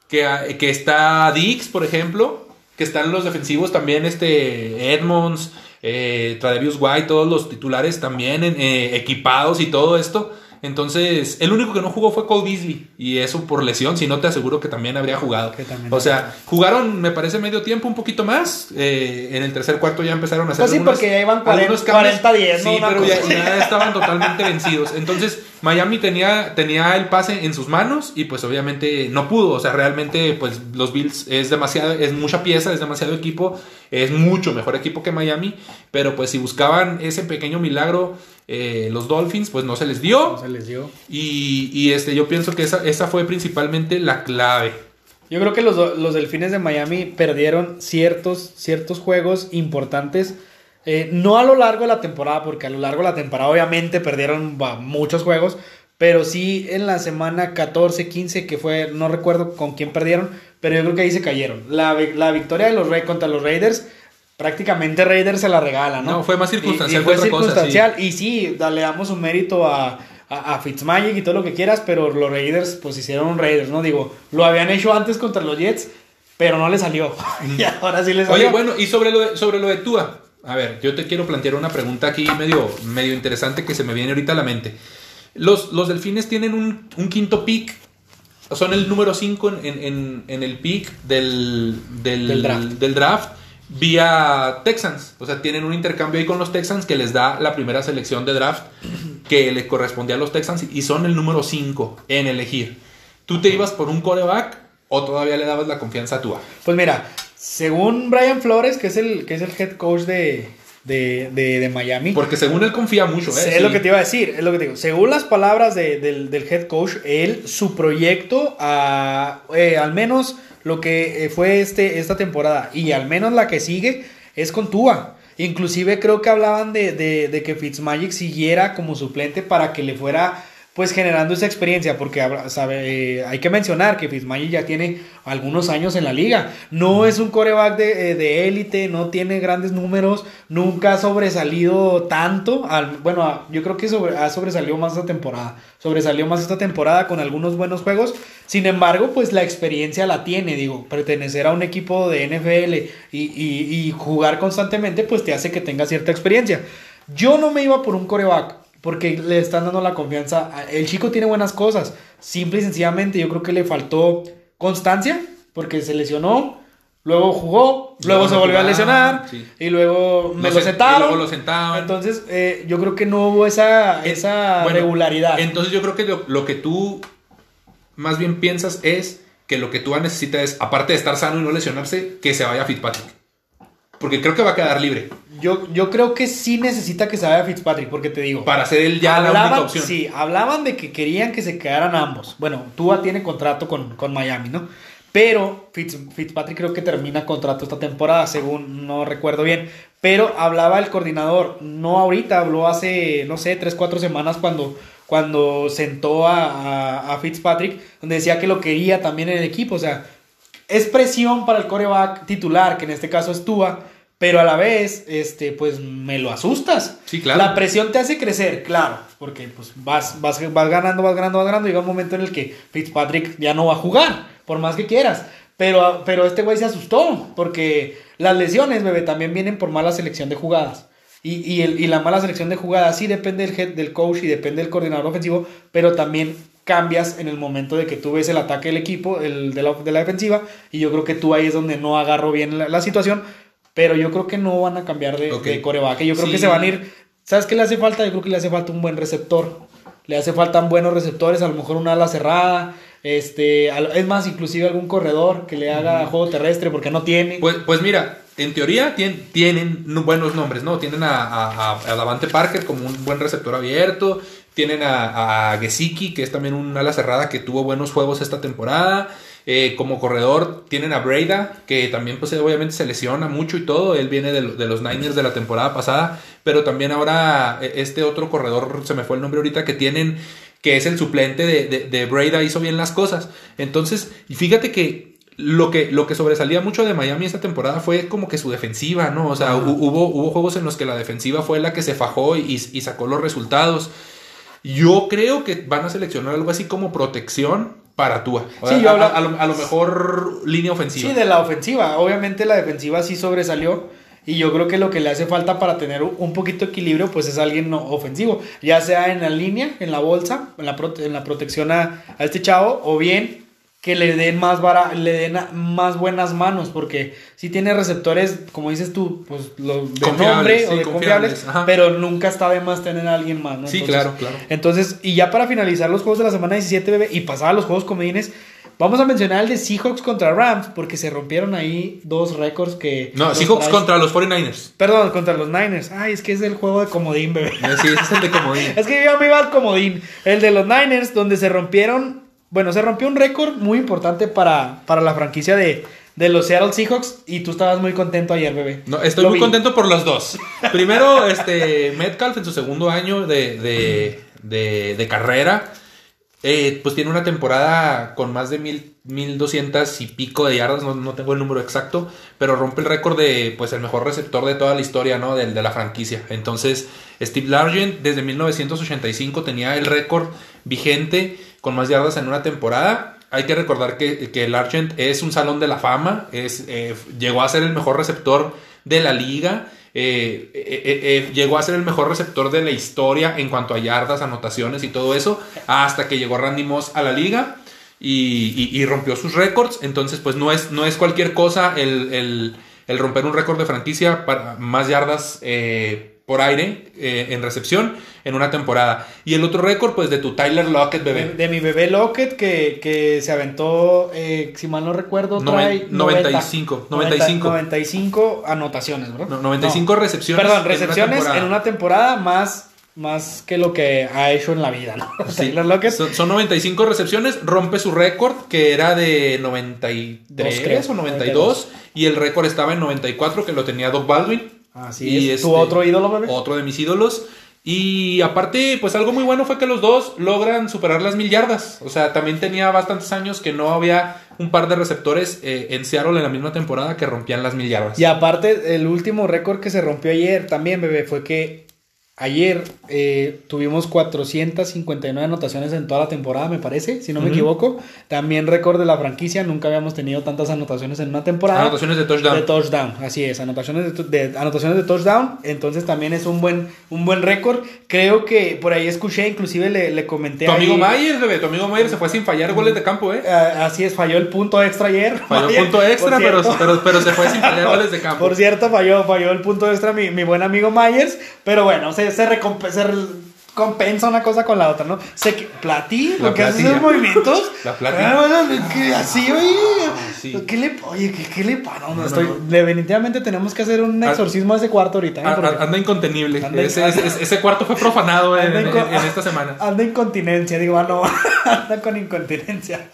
que, que está Dix, por ejemplo, que están los defensivos también, este Edmonds, eh, Tradevius White, todos los titulares también eh, equipados y todo esto. Entonces, el único que no jugó fue Cole Beasley. Y eso por lesión, si no te aseguro que también habría jugado. También o sea, jugaron, me parece, medio tiempo, un poquito más. Eh, en el tercer cuarto ya empezaron a hacer Pues sí, algunos- porque ya iban algunos 40, cambios. 40-10, ¿no? Sí, pero ya, ya estaban totalmente vencidos. Entonces, Miami tenía, tenía el pase en sus manos y pues obviamente no pudo. O sea, realmente pues los Bills es demasiado, es mucha pieza, es demasiado equipo, es mucho mejor equipo que Miami. Pero pues si buscaban ese pequeño milagro, eh, los Dolphins, pues no se les dio. No se les dio. Y, y, este, yo pienso que esa, esa fue principalmente la clave. Yo creo que los, los Delfines de Miami perdieron ciertos, ciertos juegos importantes. eh, no a lo largo de la temporada, porque a lo largo de la temporada obviamente perdieron bah, muchos juegos. Pero sí en la semana 14, 15, que fue, no recuerdo con quién perdieron, pero yo creo que ahí se cayeron. La, la victoria de los Raiders contra los Raiders, prácticamente Raiders se la regala, ¿no? No, fue más circunstancial Y, y fue otra cosa, circunstancial. Y sí, le damos un mérito a, a, a Fitzmagic y todo lo que quieras, pero los Raiders, pues hicieron un Raiders, ¿no? Digo, lo habían hecho antes contra los Jets, pero no le salió. y ahora sí les salió. Oye, bueno, y sobre lo de, sobre lo de Tua. A ver, yo te quiero plantear una pregunta aquí medio, medio interesante que se me viene ahorita a la mente. Los, los delfines tienen un, un quinto pick. Son el número 5 en, en- en- en el pick del, del, Del draft. del draft vía Texans. O sea, tienen un intercambio ahí con los Texans que les da la primera selección de draft que le correspondía a los Texans y son el número 5 en elegir. ¿Tú te ibas por un coreback o todavía le dabas la confianza a Tua? Pues mira, según Brian Flores, que es el, que es el head coach de, de, de- de Miami. Porque según él confía mucho, ¿eh? Es Sí. lo que te iba a decir, es lo que te digo. Según las palabras de- del, del head coach, él, su proyecto, a, eh, al menos lo que eh, fue este, esta temporada y al menos la que sigue, es con Tua. Inclusive creo que hablaban de, de- de que Fitzmagic siguiera como suplente para que le fuera pues generando esa experiencia, porque sabe, hay que mencionar que Fitzmagic ya tiene algunos años en la liga, no es un coreback de eh, de élite, no tiene grandes números, nunca ha sobresalido tanto, al, bueno, yo creo que sobre, ha sobresalido más esta temporada, sobresalió más esta temporada con algunos buenos juegos, sin embargo, pues la experiencia la tiene, digo, pertenecer a un equipo de NFL y, y- y jugar constantemente, pues te hace que tenga cierta experiencia. Yo no me iba por un coreback, porque le están dando la confianza. El chico tiene buenas cosas. Simple y sencillamente, yo creo que le faltó constancia, porque se lesionó, luego jugó, luego se volvió a lesionar, sí. y luego me Lo lo, sen- sentaron. y luego lo sentaban. Entonces, eh, yo creo que no hubo esa, Eh, esa bueno, regularidad. Entonces yo creo que lo, lo que tú más bien piensas es que lo que tú necesitas es, aparte de estar sano y no lesionarse, que se vaya Fitzpatrick. Porque creo que va a quedar libre Yo, yo creo que sí necesita que se vaya Fitzpatrick, porque te digo. para ser él ya la única hablaban, opción. sí, hablaban de que querían que se quedaran ambos. Bueno, Tua tiene contrato con, con Miami, ¿no? Pero Fitz- Fitzpatrick creo que termina contrato esta temporada, según no recuerdo bien. Pero hablaba el coordinador, no ahorita, habló hace, no sé, tres, cuatro semanas cuando, cuando sentó a, a- a Fitzpatrick, donde decía que lo quería también en el equipo. O sea, es presión para el coreback titular, que en este caso es Tua, pero a la vez, este, pues me lo asustas. Sí, claro. La presión te hace crecer, claro, porque pues vas, vas, vas ganando, vas ganando, vas ganando. Llega un momento en el que Fitzpatrick ya no va a jugar, por más que quieras. Pero, pero este güey se asustó, porque las lesiones, bebé, también vienen por mala selección de jugadas. Y, y, el- y la mala selección de jugadas sí depende del, head, del coach y depende del coordinador ofensivo, pero también cambias en el momento de que tú ves el ataque del equipo, el de la, de la defensiva, y yo creo que tú ahí es donde no agarro bien la, la situación, pero yo creo que no van a cambiar de, Ok. de coreback. Yo creo Sí. que se van a ir. ¿Sabes qué le hace falta? Yo creo que le hace falta un buen receptor. Le hace faltan buenos receptores, a lo mejor una ala cerrada. Este, es más, inclusive algún corredor que le haga juego terrestre porque no tiene. Pues, pues mira, en teoría tien- tienen nu- buenos nombres, ¿no? Tienen a, a, a- a Davante Parker como un buen receptor abierto. Tienen a, a Gesicki, que es también un ala cerrada que tuvo buenos juegos esta temporada. Eh, como corredor tienen a Breda, que también pues obviamente se lesiona mucho y todo. Él viene de, lo- de los Niners de la temporada pasada. Pero también ahora eh, este otro corredor, se me fue el nombre ahorita, que tienen, que es el suplente de, de, de Breda, hizo bien las cosas. Entonces, y fíjate que lo que, lo que sobresalía mucho de Miami esta temporada fue como que su defensiva, ¿no? O sea, hubo, hubo juegos en los que la defensiva fue la que se fajó y, y sacó los resultados. Yo creo que van a seleccionar algo así como protección para Tua. Sí, yo a, habla- a lo, a lo mejor línea ofensiva. Sí, de la ofensiva. Obviamente la defensiva sí sobresalió. Y yo creo que lo que le hace falta para tener un poquito de equilibrio, pues es alguien no ofensivo. Ya sea en la línea, en la bolsa, en la, prote- en la protección a, a este chavo, o bien que le den más vara- le den más buenas manos. Porque si tiene receptores, como dices tú, pues lo de Confiables, nombre sí, o de confiables, pero nunca está de más tener a alguien más, ¿no? Sí, Entonces, claro, claro. entonces, y ya para finalizar los juegos de la semana 17, bebé, y pasar a los juegos comodines, Vamos a mencionar el de Seahawks contra Rams, porque se rompieron ahí dos récords que. No, los Seahawks traes- contra los 49ers. Perdón, contra los Niners. Ay, es que es el juego de comodín, bebé. Sí, ese es el de comodín. Es que yo me iba al comodín. El de los Niners, donde se rompieron. Bueno, se rompió un récord muy importante para, para la franquicia de, de los Seattle Seahawks. Y tú estabas muy contento ayer, bebé. No, estoy Lo muy vi. contento por los dos. Primero, este Metcalf en su segundo año de, de, de- de carrera, eh, pues tiene una temporada con más de mil, 1200 y pico de yardas, no, no tengo el número exacto, pero rompe el récord de pues el mejor receptor de toda la historia, ¿no? De, de la franquicia. Entonces, Steve Largent desde 1985 tenía el récord vigente con más yardas en una temporada. Hay que recordar que, que Largent es un salón de la fama, es, eh, llegó a ser el mejor receptor de la liga. eh, eh, llegó a ser el mejor receptor de la historia en cuanto a yardas, anotaciones y todo eso, hasta que llegó Randy Moss a la liga y, y- y rompió sus récords. Entonces, pues no es, no es cualquier cosa el, el- el romper un récord de franquicia para más yardas eh, por aire eh, en recepción en una temporada. Y el otro récord, pues de tu Tyler Lockett, bebé. de mi bebé Lockett, que, que se aventó, eh, si mal no recuerdo, trae Noven- 95, 95. 95 anotaciones, ¿verdad? No, 95 recepciones. Perdón, en una recepciones en una temporada más, más que lo que ha hecho en la vida, ¿no? Sí, Tyler Lockett. son, son 95 recepciones, rompe su récord que era de 93 Dos, creo. o 92 y el récord estaba en 94 que lo tenía Doug Baldwin. Así Y es. este, ¿Tu otro ídolo, bebé? Otro de mis ídolos. Y aparte, pues algo muy bueno fue que los dos logran superar las mil yardas. O sea, también tenía bastantes años que no había un par de receptores eh, en Seattle en la misma temporada que rompían las mil yardas. Y aparte, el último récord que se rompió ayer también, bebé, fue que ayer eh, tuvimos 459 anotaciones en toda la temporada, me parece, si no me equivoco. También récord de la franquicia, nunca habíamos tenido tantas anotaciones en una temporada. Anotaciones de touchdown. De touchdown, así es, anotaciones de, anotaciones de touchdown, entonces también es un buen, un buen récord. Creo que por ahí escuché, inclusive le, le comenté tu ahí- amigo Myers, bebé, tu amigo Myers se fue sin fallar goles de campo, ¿eh? Ah, así es, falló el punto extra ayer. Falló Myers, punto extra, pero, pero se fue sin fallar goles de campo. Por cierto, falló, falló el punto extra mi, mi buen amigo Myers. Pero bueno, se, se, recomp- se re- compensa una cosa con la otra, ¿no? Se que, platí, La lo que hace platilla. esos movimientos. La platí. Ah, así, oye. Sí. ¿Qué le, oye, ¿qué, qué le pasa? No, No, estoy, no. Definitivamente tenemos que hacer un Ah, exorcismo a ese cuarto ahorita. ¿eh? Porque Anda incontenible. Anda- ese, ese- ese cuarto fue profanado en, esta semana. Anda incontinencia, digo, ah, no, anda con incontinencia.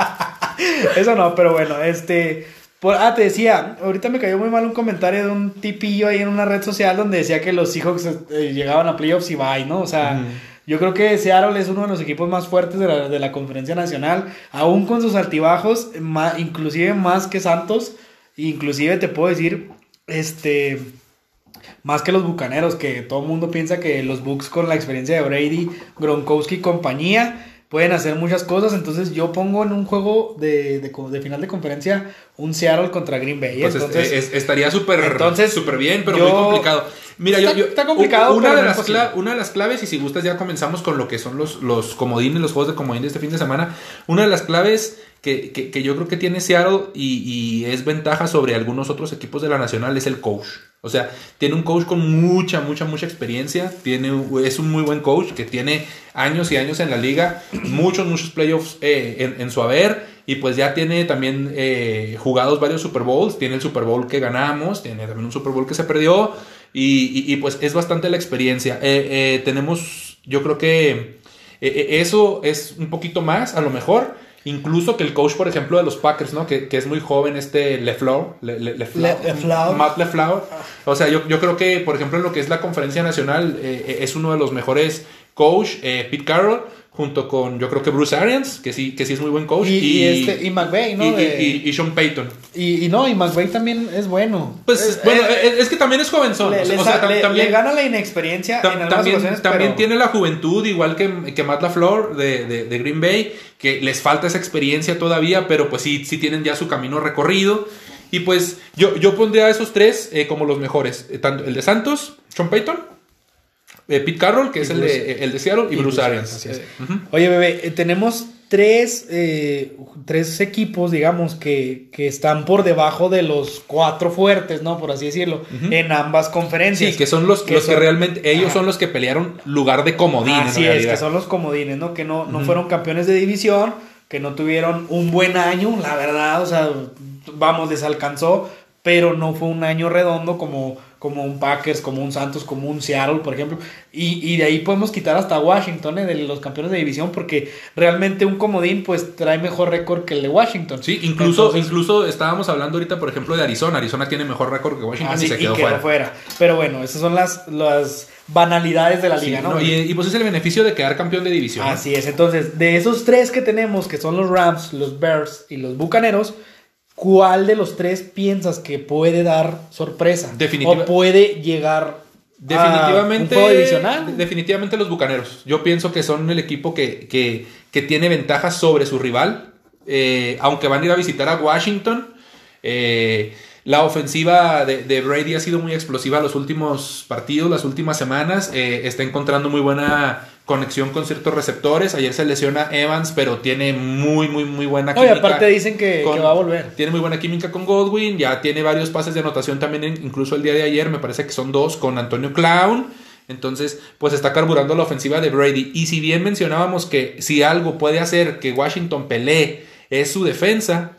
Eso no, pero bueno, este. Por- ah, te decía, ahorita me cayó muy mal un comentario de un tipillo ahí en una red social donde decía que los Seahawks eh, llegaban a playoffs y bye, ¿no? O sea, yo creo que Seattle es uno de los equipos más fuertes de la, de la conferencia nacional, aún con sus altibajos, inclusive más que Santos, inclusive te puedo decir, este. Más que los bucaneros, que todo el mundo piensa que los Bucks con la experiencia de Brady, Gronkowski y compañía pueden hacer muchas cosas. Entonces yo pongo en un juego de, de final de conferencia un Seattle contra Green Bay. Pues es- entonces, es- estaría súper bien, pero yo- muy complicado. Mira, Está- yo, yo- está complicado, una pero de, no las una de las claves, y si gustas ya comenzamos con lo que son los, los comodines, los juegos de comodín de este fin de semana. Una de las claves que, que- que yo creo que tiene Seattle y, y es ventaja sobre algunos otros equipos de la Nacional es el coach. O sea, tiene un coach con mucha, mucha, mucha experiencia. Tiene, es un muy buen coach que tiene años y años en la liga, muchos, muchos playoffs eh, en, su haber. Y pues ya tiene también eh, jugados varios Super Bowls. Tiene el Super Bowl que ganamos, tiene también un Super Bowl que se perdió. Y, pues es bastante la experiencia. Eh, tenemos, yo creo que eso es un poquito más, a lo mejor. Incluso que el coach, por ejemplo, de los Packers, ¿no? Que, que es muy joven, este LeFleur. Le, Le- LeFleur. Le- LeFleur. Matt LeFleur. O sea, yo, yo creo que, por ejemplo, en lo que es la conferencia nacional, eh, eh, es uno de los mejores coach, eh, Pete Carroll, junto con, yo creo que Bruce Arians, que sí, que sí es muy buen coach. y, y este, y McVay, ¿no? y- De- y- y Sean Payton. y, y no, y McVay también es bueno. Pues Es- bueno, eh, es, es que también es jovenzón. le, o sea, también, le gana la inexperiencia tam- en algunas también, ocasiones, también pero- tiene la juventud, igual que, que Matt LaFleur de, de, de Green Bay, que les falta esa experiencia todavía, pero pues sí, sí tienen ya su camino recorrido. Y pues yo, yo pondría a esos tres eh, como los mejores. Eh, tanto el de Santos, Sean Payton, eh, Pete Carroll, que Y es el de, el de Seattle, y, y Bruce Bruce Arians. Eh. Oye, bebé, eh, tenemos tres, eh, tres equipos, digamos, que, que están por debajo de los cuatro fuertes, ¿no? Por así decirlo, en ambas conferencias. Sí, que son los, Que los que realmente, ellos Ajá. son los que pelearon lugar de comodín Así en es, que son los comodines, ¿no? Que no, no fueron campeones de división, que no tuvieron un buen año, la verdad, o sea, vamos, les alcanzó, pero no fue un año redondo como, como un Packers, como un Santos, como un Seattle, por ejemplo. Y, y de ahí podemos quitar hasta Washington, eh, de los campeones de división, porque realmente un comodín pues trae mejor récord que el de Washington. Sí, incluso, Entonces, incluso estábamos hablando ahorita, por ejemplo, de Arizona. Arizona tiene mejor récord que Washington Ah, sí, y se quedó, quedó fuera. fuera. Pero bueno, esas son las, las banalidades de la Sí, liga, ¿no? no, y, y pues es el beneficio de quedar campeón de división. Así es, entonces, de esos tres que tenemos, que son los Rams, los Bears y los Bucaneros, ¿cuál de los tres piensas que puede dar sorpresa? Definitiva- O puede llegar Definitivamente, a un juego divisional. de- definitivamente los Bucaneros. Yo pienso que son el equipo que, que, que tiene ventajas sobre su rival. Eh, aunque van a ir a visitar a Washington. eh, la ofensiva de, de Brady ha sido muy explosiva los últimos partidos, las últimas semanas. eh, está encontrando muy buena conexión con ciertos receptores. Ayer se lesiona Evans, pero tiene muy, muy, muy buena No, y química. aparte dicen que, con- que va a volver. Tiene muy buena química con Godwin, ya tiene varios pases de anotación también, incluso el día de ayer, me parece que son dos con Antonio Clown. Entonces, pues está carburando la ofensiva de Brady. Y si bien mencionábamos que si algo puede hacer que Washington pelee es su defensa,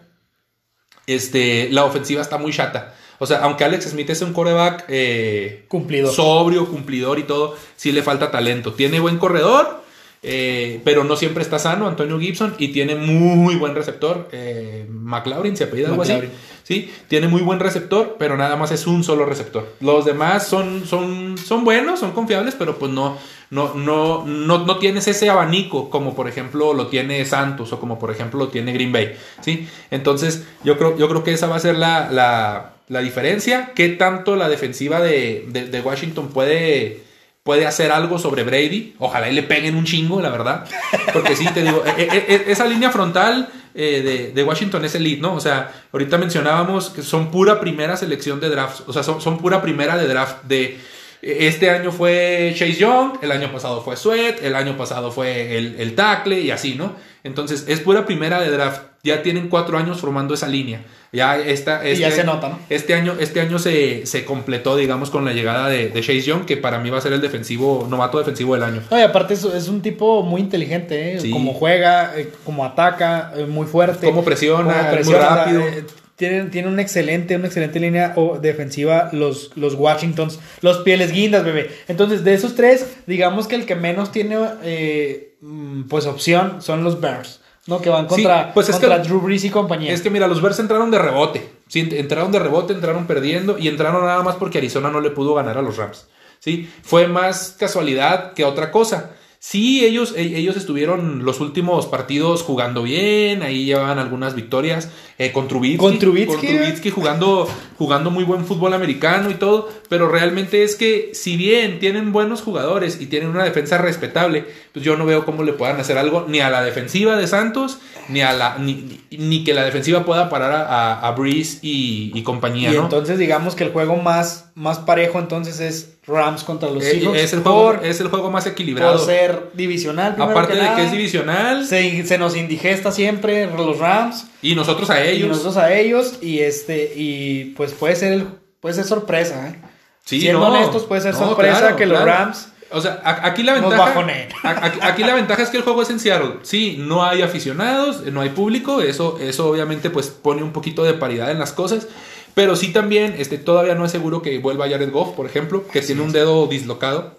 este, la ofensiva está muy chata. O sea, aunque Alex Smith es un coreback eh, Cumplidor. sobrio, cumplidor y todo, sí le falta talento. Tiene buen corredor, eh, pero no siempre está sano, Antonio Gibson, y tiene muy buen receptor, eh, McLaurin, se apellida algo así. Sí, tiene muy buen receptor, pero nada más es un solo receptor. Los demás son, son, son buenos, son confiables, pero pues no, no, no, no, no tienes ese abanico como por ejemplo lo tiene Santos o como por ejemplo lo tiene Green Bay. ¿sí? Entonces yo creo, yo creo que esa va a ser la, la, la diferencia. ¿Qué tanto la defensiva de, de- Washington puede, puede hacer algo sobre Brady? Ojalá y le peguen un chingo, la verdad. Porque sí, te digo, e- e- e- esa línea frontal eh, de, de Washington es elite, ¿no? O sea, ahorita mencionábamos que son pura primera selección de drafts. O sea, son, son pura primera de draft de... Este año fue Chase Young, el año pasado fue Sweat, el año pasado fue el, el tackle y así, ¿no? Entonces, es pura primera de draft. Ya tienen cuatro años formando esa línea. Ya esta, Y ya este- se nota, ¿no? Este año, este año se, se completó, digamos, con la llegada de, de Chase Young, que para mí va a ser el defensivo, novato defensivo del año. No, y aparte es, es un tipo muy inteligente, ¿eh? Sí. como juega, eh, como ataca, eh, muy fuerte. Cómo presiona, muy presiona, rápido. eh, tienen, tienen una excelente, una excelente línea o- defensiva los, los Washingtons, los pieles guindas, bebé. Entonces, de esos tres, digamos que el que menos tiene eh, mm, pues opción son los Bears, ¿no? Que van Sí, contra, pues es contra que- Drew Brees y compañía. Es que mira, los Bears entraron de rebote. Sí, entraron de rebote, entraron perdiendo y entraron nada más porque Arizona no le pudo ganar a los Rams. ¿sí? Fue más casualidad que otra cosa. Sí, ellos, e- ellos estuvieron los últimos partidos jugando bien, ahí llevaban algunas victorias eh, con Trubisky. Con Trubisky, con Trubisky jugando, jugando muy buen fútbol americano y todo, pero realmente es que si bien tienen buenos jugadores y tienen una defensa respetable, pues yo no veo cómo le puedan hacer algo ni a la defensiva de Santos, ni a la ni, ni- que la defensiva pueda parar a, a, a Breeze y, y compañía, y ¿no? entonces digamos que el juego más, más parejo entonces es Rams contra los Eh, Seahawks. es, el juego, por, es el juego más equilibrado. por ser divisional. Aparte de nada. que es divisional Se, se nos indigesta siempre los Rams y nosotros a y ellos. nosotros a ellos y este y pues puede ser el- puede ser sorpresa, ¿eh? Sí, Siendo no. honestos puede ser No, sorpresa claro, que los claro. Rams O sea, aquí la ventaja. Aquí, aquí la ventaja es que el juego es en Seattle. Sí, no hay aficionados, no hay público. Eso, eso obviamente, pues pone un poquito de paridad en las cosas. Pero sí también, este, todavía no es seguro que vuelva Jared Goff, por ejemplo, que tiene un dedo dislocado.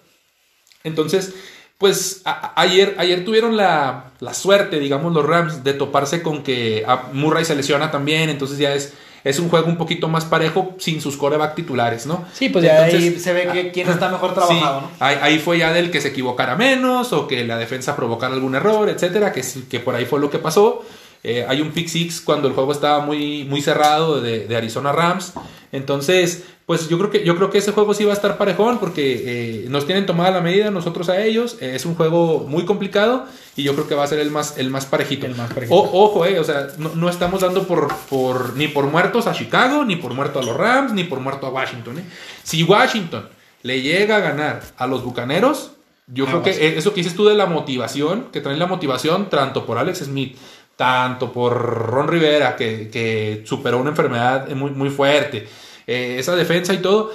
Entonces, pues a- ayer, ayer tuvieron la, la suerte, digamos, los Rams, de toparse con que a Murray se lesiona también. Entonces ya es, es un juego un poquito más parejo sin sus coreback titulares, ¿no? Sí, pues ya ahí se ve que quién está mejor trabajado, Sí, ¿no? ahí, ahí fue ya del que se equivocara menos o que la defensa provocara algún error, etcétera, que, que por ahí fue lo que pasó. Eh, hay un pick six cuando el juego estaba muy, muy cerrado de, de Arizona Rams. Entonces, pues yo creo que yo creo que ese juego sí va a estar parejón porque eh, nos tienen tomada la medida nosotros a ellos. Eh, es un juego muy complicado y yo creo que va a ser el más el más parejito. El más parejito. O- ojo, eh, o sea, no, no estamos dando por, por ni por muertos a Chicago, ni por muerto a los Rams, ni por muerto a Washington. Si Washington le llega a ganar a los Bucaneros, yo creo Aguas. que eh, eso que dices tú de la motivación, que traen la motivación tanto por Alex Smith, tanto por Ron Rivera, que, que superó una enfermedad muy, muy fuerte, eh, esa defensa y todo,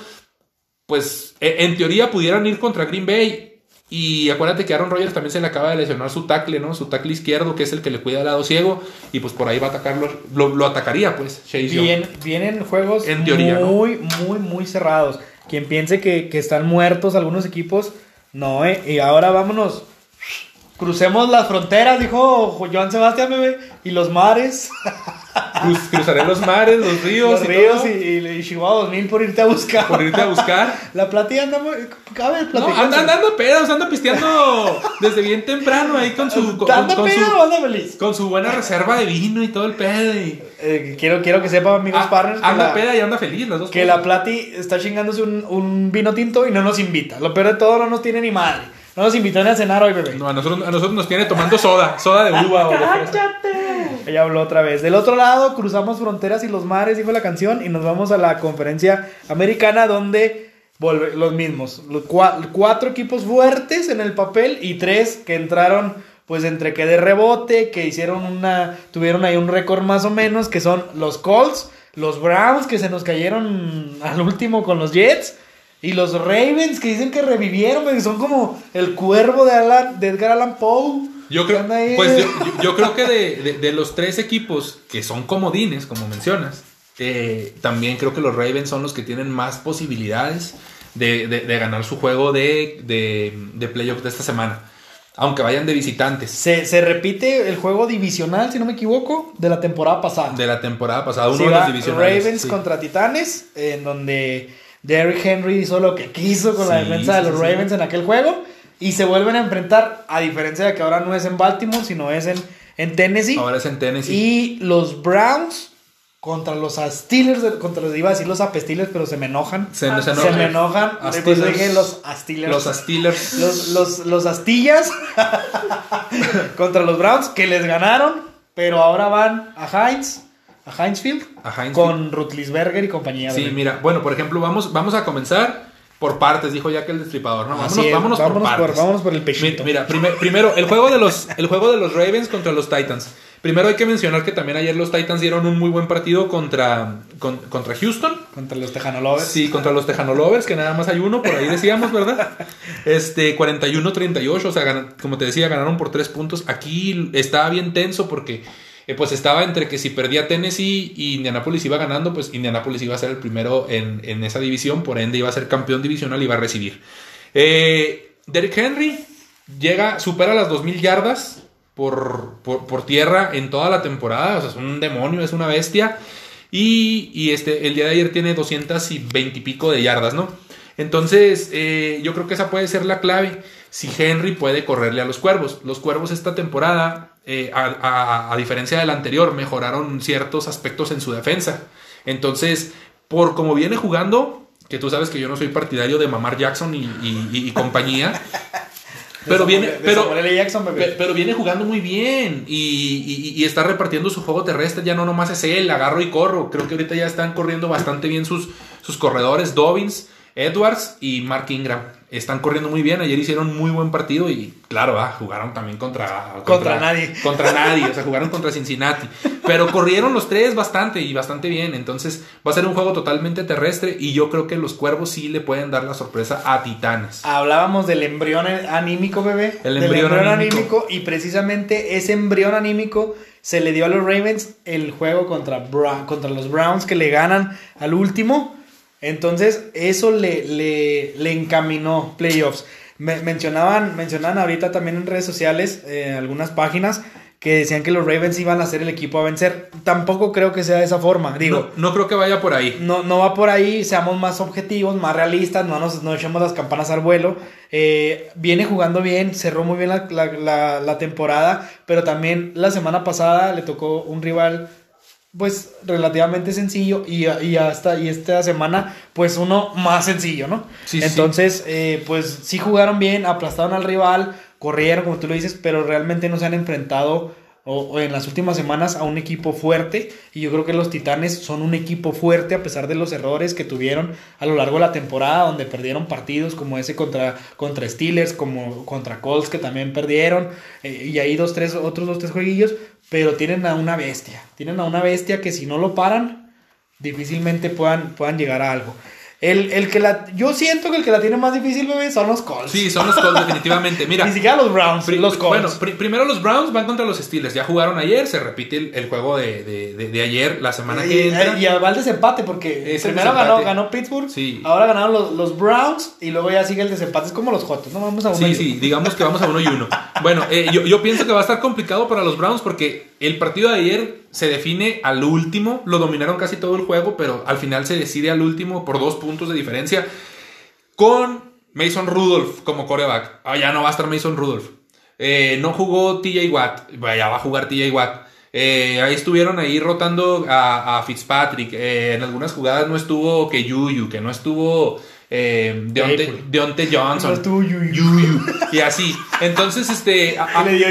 pues eh, en teoría pudieran ir contra Green Bay Y acuérdate que Aaron Rodgers también se le acaba de lesionar su tackle, ¿no? Su tackle izquierdo, que es el que le cuida al lado ciego. Y pues por ahí va a atacarlo. Lo, lo atacaría, pues. Bien, vienen juegos En teoría, ¿no? muy, muy, muy cerrados. Quien piense que, que están muertos algunos equipos, no, ¿eh? Y ahora vámonos. Crucemos las fronteras, dijo Joan Sebastián, bebé. Y los mares, Cruz- cruzaré los mares, los ríos, los y ríos todo y, y, Chihuahua 2000 por irte a buscar. por irte a buscar. La platilla anda muy... Cabe No, platicar. anda andando pedos, anda pisteando desde bien temprano ahí con su, con, ¿Anda con pedo su, anda feliz? con su buena reserva de vino y todo el pedo. Y, Eh, quiero, quiero que sepan, amigos Ah, partners, anda la- peda y anda feliz, las dos que la Plati está chingándose un, un vino tinto y no nos invita. Lo peor de todo, no nos tiene ni madre. No nos invitó ni a cenar hoy, bebé. No, a nosotros, a nosotros nos tiene tomando soda, soda de uva. ¡Cállate! Ella habló otra vez. Del otro lado, cruzamos fronteras y los mares, dijo la canción, y nos vamos a la conferencia americana donde volve- los mismos. Los cua- cuatro equipos fuertes en el papel y tres que entraron pues entre que de rebote, que hicieron una, tuvieron ahí un récord más o menos, que son los Colts, los Browns que se nos cayeron al último con los Jets. Y los Ravens que dicen que revivieron, que son como el cuervo de, Alan- de Edgar Allan Poe. Yo creo, pues yo, yo- yo creo que de, de- de los tres equipos que son comodines, como mencionas, eh, también creo que los Ravens son los que tienen más posibilidades de, ganar su juego de, de, playoff de esta semana. Aunque vayan de visitantes. Se, se repite el juego divisional, si no me equivoco, de la temporada pasada. De la temporada pasada, uno Sí, de los divisionales. Ravens sí. contra Titanes, en donde Derrick Henry hizo lo que quiso con la Sí, defensa de los sí. Ravens en aquel juego. Y se vuelven a enfrentar, a diferencia de que ahora no es en Baltimore, sino es en, en Tennessee. Ahora es en Tennessee. Y los Browns contra los Steelers, contra los iba a decir los Apesteelers, pero se me enojan. Se, enojan. me enojan. Dije los Steelers. Los Steelers. Los, los, los Astillas contra los Browns que les ganaron, pero ahora van a Heinz, a Heinzfield, A Heinz con Rutlisberger y compañía. Sí, mira, bueno, por ejemplo, vamos, vamos a comenzar por partes, dijo ya que el destripador, ¿no? Vámonos, vámonos, vámonos por por- partes. vámonos por el pechito. Mira, mira, primer- primero, el juego, de los, el juego de los Ravens contra los Titans. Primero hay que mencionar que también ayer los Titans dieron un muy buen partido contra, con- contra Houston. Contra los Tejanolovers. Sí, contra los Tejano Lovers, que nada más hay uno, por ahí decíamos, ¿verdad? Este, 41-38, o sea, como te decía, ganaron por tres puntos. Aquí estaba bien tenso porque, eh, pues estaba entre que si perdía Tennessee y Indianapolis iba ganando, pues Indianapolis iba a ser el primero en, en esa división, por ende iba a ser campeón divisional y iba a recibir. Eh, Derrick Henry llega, supera las 2000 yardas por, por, tierra en toda la temporada, o sea, es un demonio, es una bestia. Y, y este, el día de ayer tiene 220 y pico de yardas, ¿no? Entonces, eh, yo creo que esa puede ser la clave. Si Henry puede correrle a los cuervos. Los cuervos esta temporada, eh, a, a- a diferencia de la anterior, mejoraron ciertos aspectos en su defensa. Entonces, por como viene jugando, que tú sabes que yo no soy partidario de Mamar Jackson y, y- y- y compañía. Pero viene, pero. Jackson, viene jugando muy bien y está repartiendo su juego terrestre. Ya no nomás es él, agarro y corro. Creo que ahorita ya están corriendo bastante bien sus, sus corredores, Dobbins, Edwards y Mark Ingram. Están corriendo muy bien. Ayer hicieron muy buen partido y, claro, ah, jugaron también contra, Contra nadie. Contra nadie, o sea, jugaron contra Cincinnati. Pero corrieron los tres bastante y bastante bien. Entonces va a ser un juego totalmente terrestre y yo creo que los cuervos sí le pueden dar la sorpresa a Titanes. Hablábamos del embrión anímico, bebé. El Del embrión anímico. Y precisamente ese embrión anímico se le dio a los Ravens el juego contra, Bra- contra los Browns que le ganan al último. Entonces, eso le, le, le encaminó playoffs. Me- mencionaban, mencionaban ahorita también en redes sociales, eh, algunas páginas, que decían que los Ravens iban a ser el equipo a vencer. Tampoco creo que sea de esa forma. Digo, no, no creo que vaya por ahí. no, no va por ahí, seamos más objetivos, más realistas, no nos no echemos las campanas al vuelo. Eh, viene jugando bien, cerró muy bien la, la- la- la temporada, pero también la semana pasada le tocó un rival pues relativamente sencillo y, y hasta y esta semana pues uno más sencillo, ¿no? Sí, sí. Entonces eh, pues sí jugaron bien, aplastaron al rival, corrieron como tú lo dices, pero realmente no se han enfrentado o, o en las últimas semanas a un equipo fuerte y yo creo que los Titanes son un equipo fuerte a pesar de los errores que tuvieron a lo largo de la temporada donde perdieron partidos como ese contra, contra Steelers, como contra Colts que también perdieron eh, y ahí dos, tres, otros dos, tres jueguillos, pero tienen a una bestia, tienen a una bestia que si no lo paran difícilmente puedan, puedan llegar a algo. El, el que la, yo siento que el que la tiene más difícil, bebé, son los Colts. Sí, son los Colts definitivamente. Mira, Ni siquiera los Browns, Pri- los Colts. Bueno, pri- primero los Browns van contra los Steelers. Ya jugaron ayer, se repite el, el juego de, de- de- de ayer, la semana y, que entra. y va el desempate porque Es primero ganó, ganó Pittsburgh, Sí. ahora ganaron los, los Browns y luego ya sigue el desempate. Es como los Jotos, no vamos a uno y Sí, uno. sí, digamos que vamos a uno y uno. Bueno, eh, yo, yo pienso que va a estar complicado para los Browns porque el partido de ayer se define al último. Lo dominaron casi todo el juego, pero al final se decide al último por dos puntos de diferencia. Con Mason Rudolph como coreback. Ah, ya no va a estar Mason Rudolph. Eh, no jugó TJ Watt. Ya va a jugar TJ Watt. Eh, ahí estuvieron ahí rotando a, Fitzpatrick. Eh, en algunas jugadas no estuvo que Yuyu, que no estuvo eh, Deonte. Deonte Johnson. No. Y así. Entonces, este. a- a- Le dio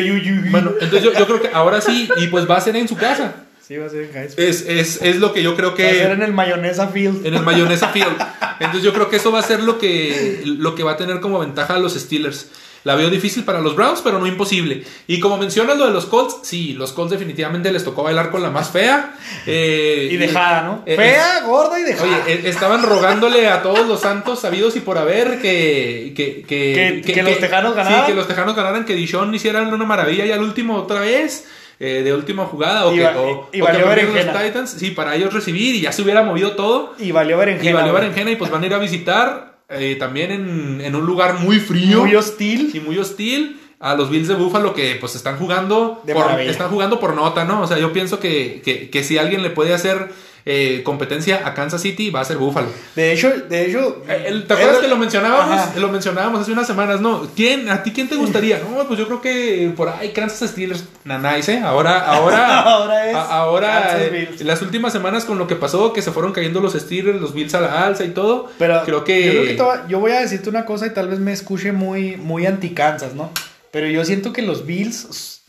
bueno, entonces yo, yo creo que ahora sí, y pues va a ser en su casa. Sí, va a ser en High School. Es, es, es lo que yo creo que. Va a ser en el Mayonesa Field. En el Mayonesa Field. Entonces yo creo que eso va a ser lo que, lo que va a tener como ventaja a los Steelers. La veo difícil para los Browns, pero no imposible. Y como mencionas lo de los Colts, sí, los Colts definitivamente les tocó bailar con la más fea. eh, Y dejada, ¿no? eh, Fea, gorda y dejada. Oye, eh, estaban rogándole a todos los santos sabidos y por haber que... Que, Que- que los Tejanos ganaran. Sí, que los Tejanos ganaran, que Dishon hicieran una maravilla y al último otra vez, eh, de última jugada, o Y que, va- o- y o que valió los berenjena. Titans, sí, para ellos recibir y ya se hubiera movido todo. y valió berenjena. Y valió berenjena y pues van a ir a visitar eh, también en, en un lugar muy frío Muy hostil. y muy hostil a los Bills de Buffalo que pues están jugando De por, están jugando por nota, ¿no? O sea, yo pienso que, que, que si alguien le puede hacer eh, competencia a Kansas City va a ser Buffalo. De hecho, de hecho. Eh, ¿Te acuerdas que lo mencionábamos? Ajá. Lo mencionábamos hace unas semanas, ¿no? ¿Quién, ¿A ti quién te gustaría? No, pues yo creo que por ahí Kansas Steelers, Nanais, ¿eh? Ahora, ahora, Ahora es a- ahora, eh, las últimas semanas con lo que pasó, que se fueron cayendo los Steelers, los Bills a la alza y todo. Pero creo que, yo, creo que yo voy a decirte una cosa y tal vez me escuche muy, muy anti-Kansas, ¿no? Pero yo siento que los Bills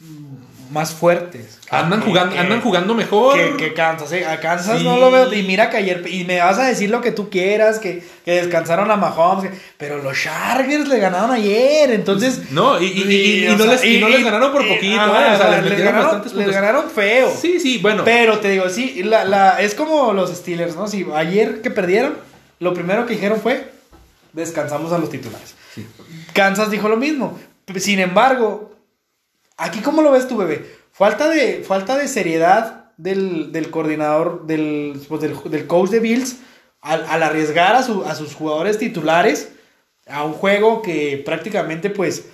más fuertes. andan que- jugando, que- andan jugando mejor. Que, que Kansas, ¿eh? A Kansas Sí. no lo veo. Y mira que ayer. Y me vas a decir lo que tú quieras, que, que descansaron a Mahomes. que- pero los Chargers le ganaron ayer. Entonces. No, y, y- y- y o no, sea, les, y no les ganaron por poquito, ajá, ¿eh? O sea, les les metieron ganaron, les ganaron feo. Sí, sí, bueno. Pero te digo, sí, la, la- es como los Steelers, ¿no? Si ayer que perdieron, lo primero que dijeron fue, descansamos a los titulares. Kansas dijo lo mismo. Sin embargo, aquí cómo lo ves tú, bebé? Falta de, falta de seriedad del, del coordinador, del, pues, del, del coach de Bills, al, al arriesgar a, su- a sus jugadores titulares a un juego que prácticamente pues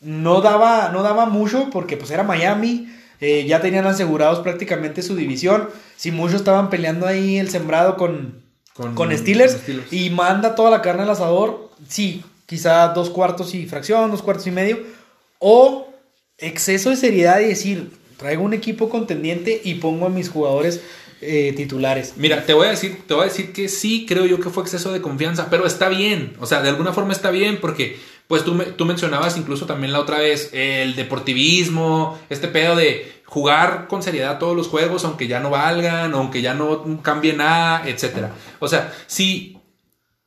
no daba, no daba mucho porque pues era Miami, eh, ya tenían asegurados prácticamente su división, si muchos estaban peleando ahí el sembrado con, Con- con, Steelers, con Steelers. y manda toda la carne al asador, sí, quizá dos cuartos y fracción, dos cuartos y medio, o exceso de seriedad y decir, traigo un equipo contendiente y pongo a mis jugadores eh, titulares. Mira, te voy a decir, te voy a decir que sí creo yo que fue exceso de confianza, pero está bien, o sea, de alguna forma está bien porque pues tú, tú mencionabas incluso también la otra vez el deportivismo, este pedo de jugar con seriedad todos los juegos aunque ya no valgan, aunque ya no cambie nada, etcétera. O sea, sí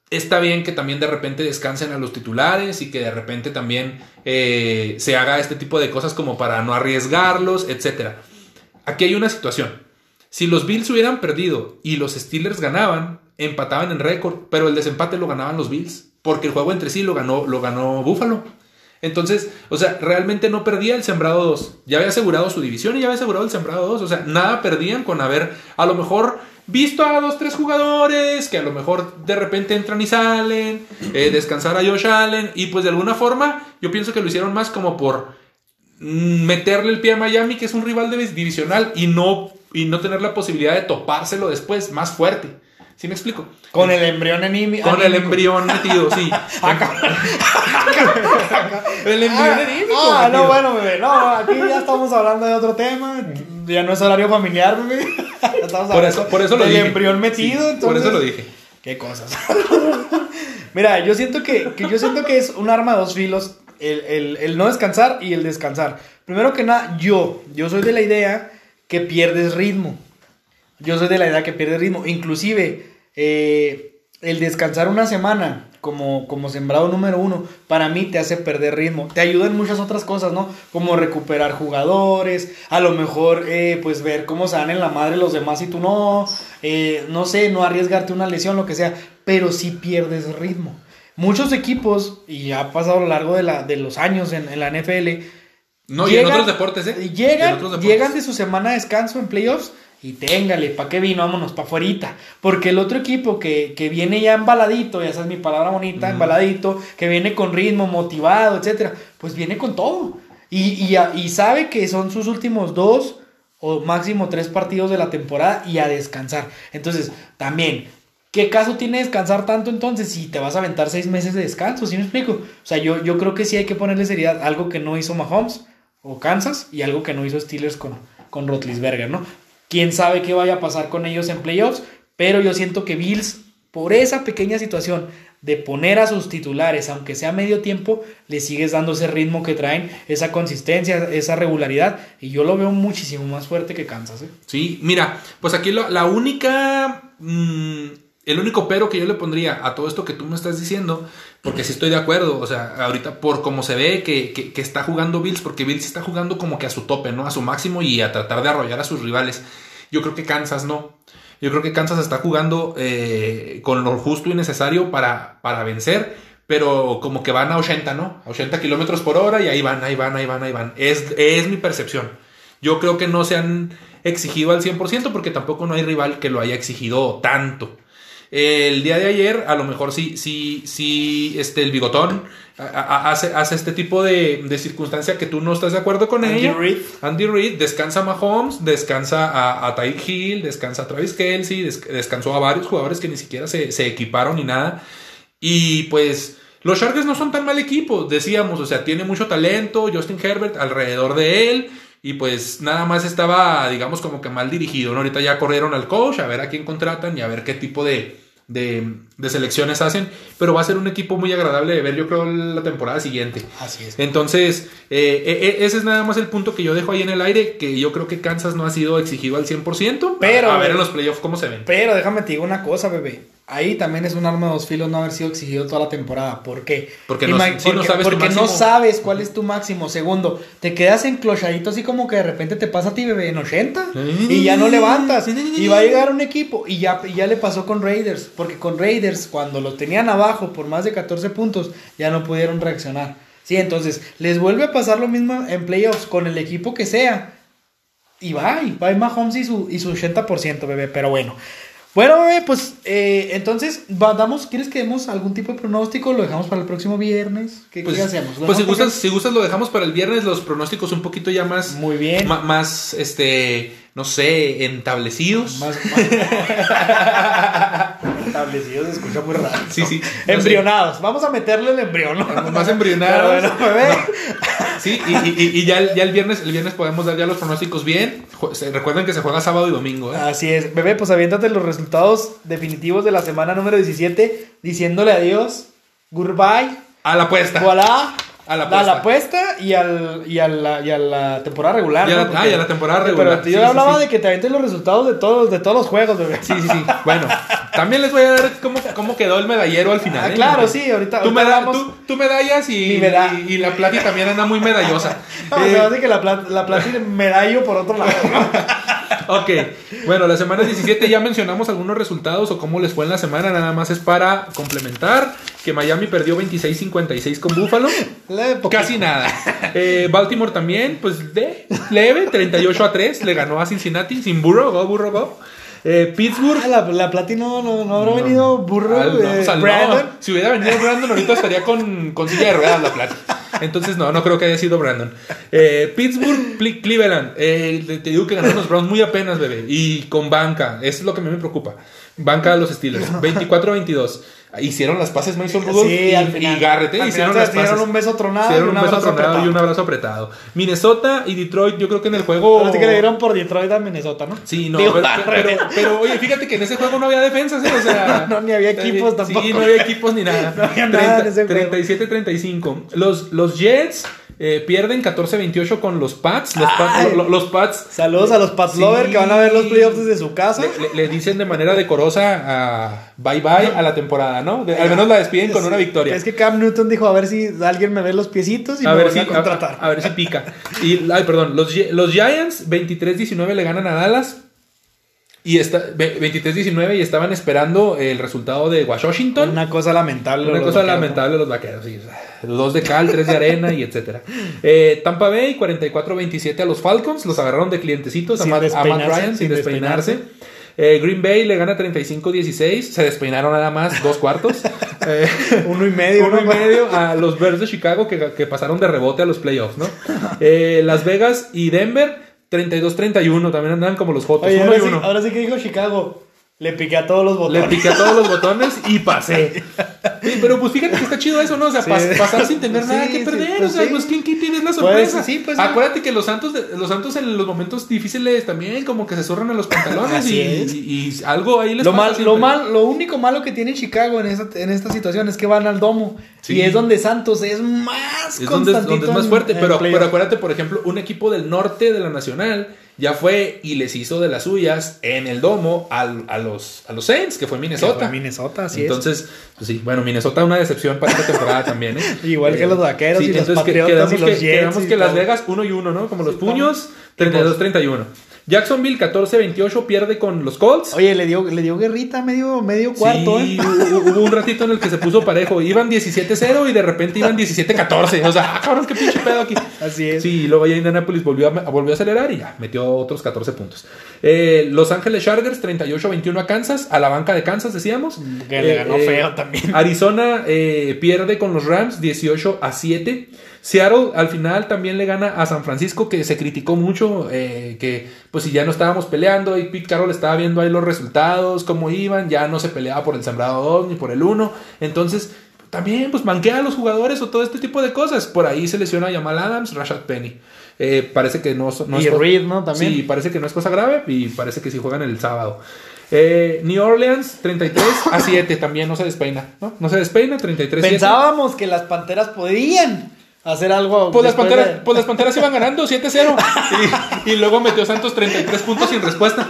está bien que también de repente descansen a los titulares y que de repente también eh, se haga este tipo de cosas como para no arriesgarlos, etcétera. Aquí hay una situación. Si los Bills hubieran perdido y los Steelers ganaban, empataban en récord, pero el desempate lo ganaban los Bills, porque el juego entre sí lo ganó, lo ganó Buffalo. Entonces, o sea, realmente no perdía el sembrado 2. Ya había asegurado su división y ya había asegurado el sembrado 2. O sea, nada perdían con haber a lo mejor visto a dos, tres jugadores que a lo mejor de repente entran y salen, eh, descansar a Josh Allen y pues de alguna forma yo pienso que lo hicieron más como por meterle el pie a Miami, que es un rival divisional, y no, y no tener la posibilidad de topárselo después más fuerte. ¿Sí me explico? Con el embrión animi- Con el anímico. embrión metido, sí. el embrión Ah, anímico ah, metido. no, bueno, bebé. No, aquí ya estamos hablando de otro tema. Ya no es horario familiar, bebé. Ya estamos Por hablando eso, por eso lo del dije. embrión metido. Sí, por eso entonces- lo dije. Qué cosas. Mira, yo siento que, que yo siento que es un arma de dos filos el, el- el no descansar y el descansar. Primero que nada, yo, yo soy de la idea que pierdes ritmo. Yo soy de la idea que pierdes ritmo. Inclusive, eh, el descansar una semana como, como sembrado número uno, para mí te hace perder ritmo. Te ayuda en muchas otras cosas, ¿no? Como recuperar jugadores, a lo mejor, eh, pues ver cómo se dan en la madre los demás y tú no, eh, no sé, no arriesgarte una lesión, lo que sea, pero sí pierdes ritmo. Muchos equipos, y ha pasado a lo largo de, la, de los años en, en la NFL, No, y en Llegan- otros deportes, ¿eh? Y en Llegan, otros deportes. llegan de su semana de descanso en playoffs y téngale, ¿pa' qué vino? Vámonos pa' afuerita. Porque el otro equipo que, que viene ya embaladito, ya sabes mi palabra bonita, embaladito, que viene con ritmo, motivado, etcétera, pues viene con todo. Y, y sabe que son sus últimos dos o máximo tres partidos de la temporada y a descansar. Entonces, también, ¿qué caso tiene descansar tanto entonces si te vas a aventar seis meses de descanso? ¿Sí me explico? O sea, yo, yo creo que sí hay que ponerle seriedad, algo que no hizo Mahomes o Kansas y algo que no hizo Steelers con, con Rotlisberger, ¿no? Quién sabe qué vaya a pasar con ellos en playoffs, pero yo siento que Bills, por esa pequeña situación de poner a sus titulares, aunque sea medio tiempo, le sigues dando ese ritmo que traen, esa consistencia, esa regularidad, y yo lo veo muchísimo más fuerte que Kansas, ¿eh? Sí, mira, pues aquí lo- la única. mm, el único pero que yo le pondría a todo esto que tú me estás diciendo, porque sí estoy de acuerdo, o sea, ahorita por cómo se ve que está jugando Bills, porque Bills está jugando como que a su tope, ¿no? A su máximo y a tratar de arrollar a sus rivales. Yo creo que Kansas no. Yo creo que Kansas está jugando eh, con lo justo y necesario para, para vencer, pero como que van a 80, ¿no? A 80 kilómetros por hora y ahí van, ahí van, ahí van, ahí van. Es, es mi percepción. Yo creo que no se han exigido al 100% porque tampoco no hay rival que lo haya exigido tanto. El día de ayer, a lo mejor sí, sí, sí, este, el bigotón hace, hace este tipo de, de circunstancia que tú no estás de acuerdo con Andy ella. Reid. Andy Reid descansa a Mahomes, descansa a, a Hill, descansa a Travis Kelsey, des- descansó a varios jugadores que ni siquiera se, se equiparon ni nada. Y pues los Chargers no son tan mal equipo, decíamos, o sea, tiene mucho talento, Justin Herbert alrededor de él. Y pues nada más estaba, digamos, como que mal dirigido. ¿no? Ahorita ya corrieron al coach a ver a quién contratan y a ver qué tipo de, de, de selecciones hacen. Pero va a ser un equipo muy agradable de ver, yo creo, la temporada siguiente. Así es. Entonces, eh, eh, ese es nada más el punto que yo dejo ahí en el aire, que yo creo que Kansas no ha sido exigido al 100%. Pero, a, a ver en los playoffs cómo se ven. Pero déjame te digo una cosa, bebé. Ahí también es un arma de dos filos no haber sido exigido toda la temporada. ¿Por qué? Porque no- sabes porque no sabes cuál es tu máximo. Segundo, te quedas enclochadito así como que de repente te pasa a ti, bebé, en 80 y ya no levantas. Y va a llegar un equipo y ya, ya le pasó con Raiders. Porque con Raiders, cuando lo tenían abajo por más de 14 puntos, ya no pudieron reaccionar. Sí, entonces les vuelve a pasar lo mismo en playoffs con el equipo que sea. Y va, y va Mahomes y su, y su 80%, bebé. Pero bueno. Bueno, bebé, pues eh, entonces, damos, ¿quieres que demos algún tipo de pronóstico? ¿Lo dejamos para el próximo viernes? ¿Qué, Pues, qué hacemos? ¿Lo pues si gustas, si gustas lo dejamos para el viernes, los pronósticos un poquito ya más, Muy bien. ma- más, este, no sé, entablecidos. Más, más... Establecidos se escucha muy raro. Sí, sí, no Embrionados. Vamos a meterle el embrión, ¿no? Más embrionados. Pero bueno, bebé. Sí, y, y- y- ya, el- ya el viernes, el viernes podemos dar ya los pronósticos bien. Recuerden que se juega sábado y domingo, ¿eh? Así es. Bebé, pues aviéntate los resultados definitivos de la semana número 17, diciéndole adiós, goodbye, A la apuesta. voilà, A la a la apuesta. y, al, y, a la, y a la temporada regular. Y a ¿no? la- ah, y a la temporada Pero regular. yo Sí, hablaba sí. de que te avientes los resultados de todos, de todos los juegos, bebé. Sí, sí, sí. Bueno, también les voy a dar cómo, cómo quedó el medallero al final. Ah, ¿eh? claro, sí, ahorita- Tú, ahorita meda- tú- tú medallas y, meda- y, y la plati también anda muy medallosa. No, Eh, se hace que la plata, la plata y medallo por otro lado. Ok, bueno, la semana 17 ya mencionamos algunos resultados o cómo les fue en la semana, nada más es para complementar que Miami perdió 26-56 con Buffalo. Casi nada. Eh, Baltimore también, pues de leve, 38 a 3, le ganó a Cincinnati sin Burrow, go Burrow, go. Eh, Pittsburgh. Ah, la, la Plati no, no, no habrá venido burro, no, eh, no. Si hubiera venido Brandon, ahorita estaría con, con silla de ruedas la plata. Entonces, no, no creo que haya sido Brandon. Eh, Pittsburgh, Cleveland. Te te digo que ganaron los Browns muy apenas, bebé. Y con banca. Eso es lo que a mí me preocupa. Banca de los Steelers. 24-22. Hicieron las pases Mason Rudolph Sí, y, al final. y Garrett. eh, Al Hicieron final las se dieron pases. un beso tronado dieron un un beso tronado y un abrazo apretado. Minnesota y Detroit, yo creo que en el juego. Ahora sí que le dieron por Detroit a Minnesota, ¿no? Sí, no, Digo, pero, pero, revés. pero, oye, fíjate que en ese juego no había defensas, ¿eh? O sea, No, ni había equipos Sí, tampoco. no había equipos ni nada. No había nada en ese juego. 37-35. Los, los Jets Eh, pierden 14-28 con los Pats. Los, Pats- Ay. lo- lo- los Pats Saludos a los Pats Sí. Lover que van a ver los playoffs desde su casa. le, le- le dicen de manera decorosa a bye bye a la temporada, ¿no? De- al menos la despiden con una victoria. Es que Cam Newton dijo a ver si alguien me ve los piecitos y a me ver, si, a contratar. a, a ver si pica. Y, ay, perdón, los, los Giants 23-19 le ganan a Dallas. Y está, ve- 23-19 y estaban esperando el resultado de Washington. Una cosa lamentable. Una cosa vaqueros, lamentable de los vaqueros, sí. Dos de cal, tres de arena y etcétera. Eh, Tampa Bay 44-27 a los Falcons. Los agarraron de clientecitos a Matt, a Matt despeinarse, Ryan sin sin despeinarse. Eh, Green Bay le gana 35-16. Se despeinaron nada más dos cuartos. Eh, ¿no? Uno y medio. uno y ¿no? medio a los Bears de Chicago que, que pasaron de rebote a los playoffs, ¿no? Eh, Las Vegas y Denver 32-31. También andaban como los Jotos. Oye, uno ahora y sí, uno. ahora sí que dijo Chicago. Le piqué a todos los Le botones. piqué a todos los botones y pasé. Sí, pero pues fíjate que está chido eso, ¿no? O sea, Sí. pas- pasar sin tener Sí, nada que perder. pues o sea, pues ¿quién, quién tiene la Pues, sorpresa? pues, sí. Acuérdate que los Santos, de- los Santos en los momentos difíciles también como que se zurran a los pantalones y, es. y- y algo ahí les Lo, pasa mal, siempre. lo, mal, lo único malo que tiene Chicago en esta, en esta situación es que van al domo. Y es donde Santos es más Es donde, es más fuerte, en pero, pero acuérdate, por ejemplo, un equipo del norte de la Nacional ya fue y les hizo de las suyas en el domo al- a, los, a los Saints, que fue Minnesota. Que fue Minnesota, Entonces, pues sí, bueno, Minnesota una decepción para esta temporada también, ¿eh? Igual que los Vaqueros y los que- Patriotas quedamos y los que, Jets quedamos y que Las. Vegas uno y uno, ¿no? Como los Sí, puños, como- 32-31. Jacksonville 14-28 pierde con los Colts. Oye, le dio, le dio guerrita medio, medio cuarto, sí, ¿eh? hubo, un ratito en el que se puso parejo. Iban 17-0 y de repente iban 17-14. O sea, ah, cabrón, qué pinche pedo aquí. Así es. Sí, y luego ya Indianapolis volvió a, volvió a acelerar y ya metió otros 14 puntos. Eh, Los Ángeles Chargers 38-21 a Kansas, a la banca de Kansas decíamos. Que le Eh, ganó eh, feo también. Arizona eh, pierde con los Rams 18 a 7. Seattle al final también le gana a San Francisco, que se criticó mucho, eh, que pues si ya no estábamos peleando y Pete Carroll estaba viendo ahí los resultados, cómo iban, ya no se peleaba por el sembrado 2 ni por el 1. Entonces, también pues manquea a los jugadores o todo este tipo de cosas. Por ahí se lesiona a Jamal Adams, Rashad Penny. Eh, parece que no, no Y es Reed, ¿no? También. Sí, parece que no es cosa grave y parece que sí juegan el sábado. Eh, New Orleans 33 a 7 también no se despeina, ¿no? No se despeina, 33 7. Pensábamos que las Panteras podían hacer algo. Pues las, panteras, de- pues las Panteras iban ganando 7-0 y, y luego metió Santos 33 puntos sin respuesta.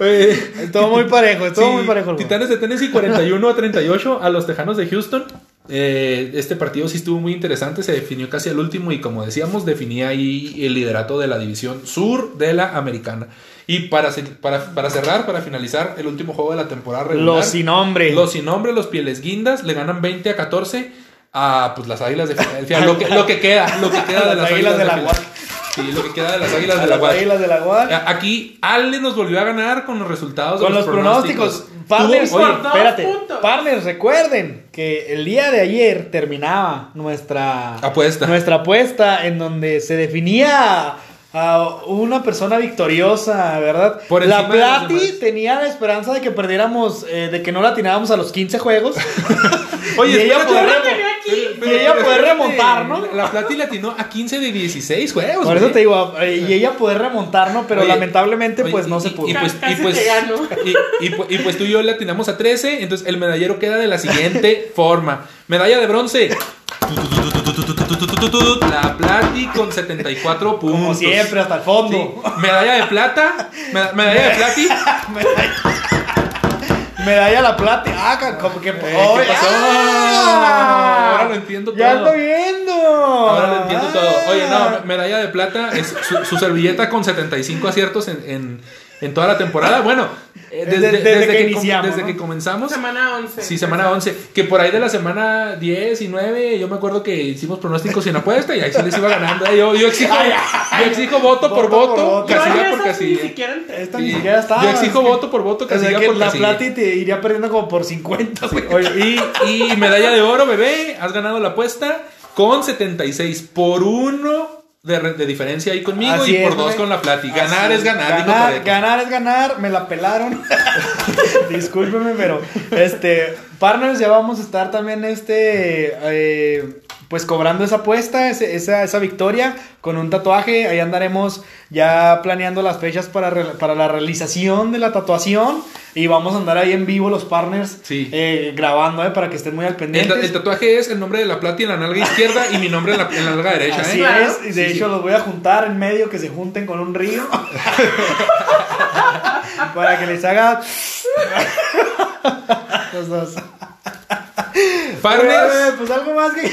Eh, Estuvo muy parejo, sí, muy parejo. Titanes de Tennessee 41 a 38 a los Tejanos de Houston. Eh, este partido sí estuvo muy interesante, se definió casi al último y como decíamos, definía ahí el liderato de la división sur de la americana. Y para, para, para cerrar, para finalizar el último juego de la temporada regular, Los sin nombre. los sin nombre, los pieles guindas, le ganan 20 a 14 a pues, las águilas de Filadelfia. Lo que, lo que queda, lo que queda de Las las Águilas águilas de la Filadelfia. Sí, lo que queda de las águilas de la las Guay. Águilas de la Guay. Aquí Ale nos volvió a ganar con los resultados de Con los pronósticos. Partners, Tuvo- oye, espérate. Partners, recuerden que el día de ayer terminaba nuestra Apuesta. Nuestra apuesta en donde se definía a una persona victoriosa, ¿verdad? Por la los Plati tenía la esperanza de que perdiéramos, eh, de que no la tirábamos a los 15 juegos. Oye, Y ella espérate, y ella poder remontar, ¿no? La Plati latinó a 15 de 16 juegos. Por eso güey. te digo, eh, y ella poder remontar, ¿no? Pero Oye, lamentablemente, Oye, pues y- no se pudo. Y, pues, Casi y, pues, y, y pu- y pues tú y yo le atinamos a 13, entonces el medallero queda de la siguiente forma. Medalla de bronce. La Plati con 74 puntos. Como siempre, hasta el Sí. fondo. Medalla de plata. me- Medalla de Plati. Medalla la plata. Ah, como que. Eh, ¿qué pasó? ¡Ah! Ahora lo entiendo Ya todo. ando viendo. Ahora lo entiendo todo. Oye, Ah. no, medalla de plata es su, su servilleta con 75 aciertos en, en, en toda la temporada. Bueno, eh, desde, Desde- desde que iniciamos, desde ¿no? que comenzamos. Semana 11. Sí, semana 11. Que por ahí de la semana 10 y 9, yo me acuerdo que hicimos pronósticos sin apuesta y ahí se les iba ganando. Yo, yo, exijo, yo exijo voto, por Voto por voto, voto. Yo casilla por casilla. Ni siquiera entré. Esta Sí, ni siquiera estaba. Yo exijo voto por voto, O sea casilla que por la casilla. plati te iría perdiendo como por 50. güey. Oye, y, y medalla de oro, bebé. Has ganado la apuesta con 76 por uno de, de diferencia ahí conmigo Así y es, por dos güey. con la plati. Ganar es ganar. Ganar, ganar es ganar. Me la pelaron. Discúlpeme, pero este. Partners, ya vamos a estar también este. eh, pues cobrando esa apuesta, ese- esa, esa victoria con un tatuaje. Ahí andaremos ya planeando las fechas para, re- para la realización de la tatuación. Y vamos a andar ahí en vivo los partners Sí. eh, grabando, eh, para que estén muy al El, pendiente. el tatuaje es el nombre de la plata en la nalga izquierda y mi nombre en la, en la nalga derecha, Así ¿eh? Es, y de Sí, hecho sí. los voy a juntar en medio, que se junten con un río. para que les haga. los dos. Partners. Pues algo más que.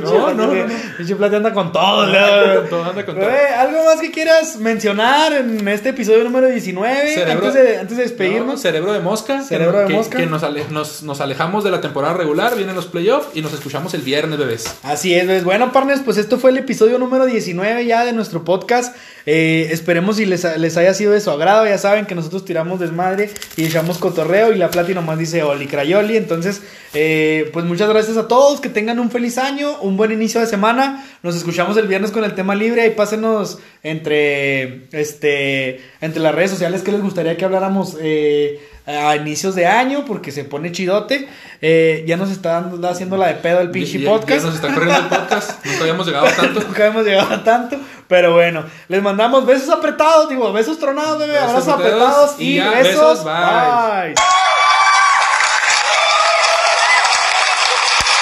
No, no, no. Pinche Plata anda con todo, Anda ¿no? con todo, anda con todo. Oye, algo más que quieras mencionar en este episodio número 19. Cerebro- antes, de, antes de No, despedirnos. cerebro de mosca. que Cerebro no- de que- mosca. Que nos, ale- nos, nos alejamos de la temporada regular, vienen los playoffs y nos escuchamos el viernes, bebés. Así es, ¿ves? bueno, partners, pues esto fue el episodio número 19 ya de nuestro podcast. Eh, esperemos si les, les haya sido de su agrado. Ya saben que nosotros tiramos desmadre y echamos cotorreo y la Plati nomás dice Oli Crayoli. Entonces, eh, pues muchas gracias a todos. Que tengan un feliz año, un buen inicio de semana. Nos escuchamos el viernes con el tema libre. Y pásenos entre, este, entre las redes sociales que les gustaría que habláramos. eh, a inicios de año porque se pone chidote Eh, ya nos está dando, haciendo la de pedo el pinche Ya- podcast ya nos está corriendo el podcast. Nunca habíamos llegado a tanto. Nunca hemos llegado a tanto. Pero bueno, les mandamos besos apretados, digo, besos tronados, bebé. Abrazos apretados y, besos. besos, bye. bye.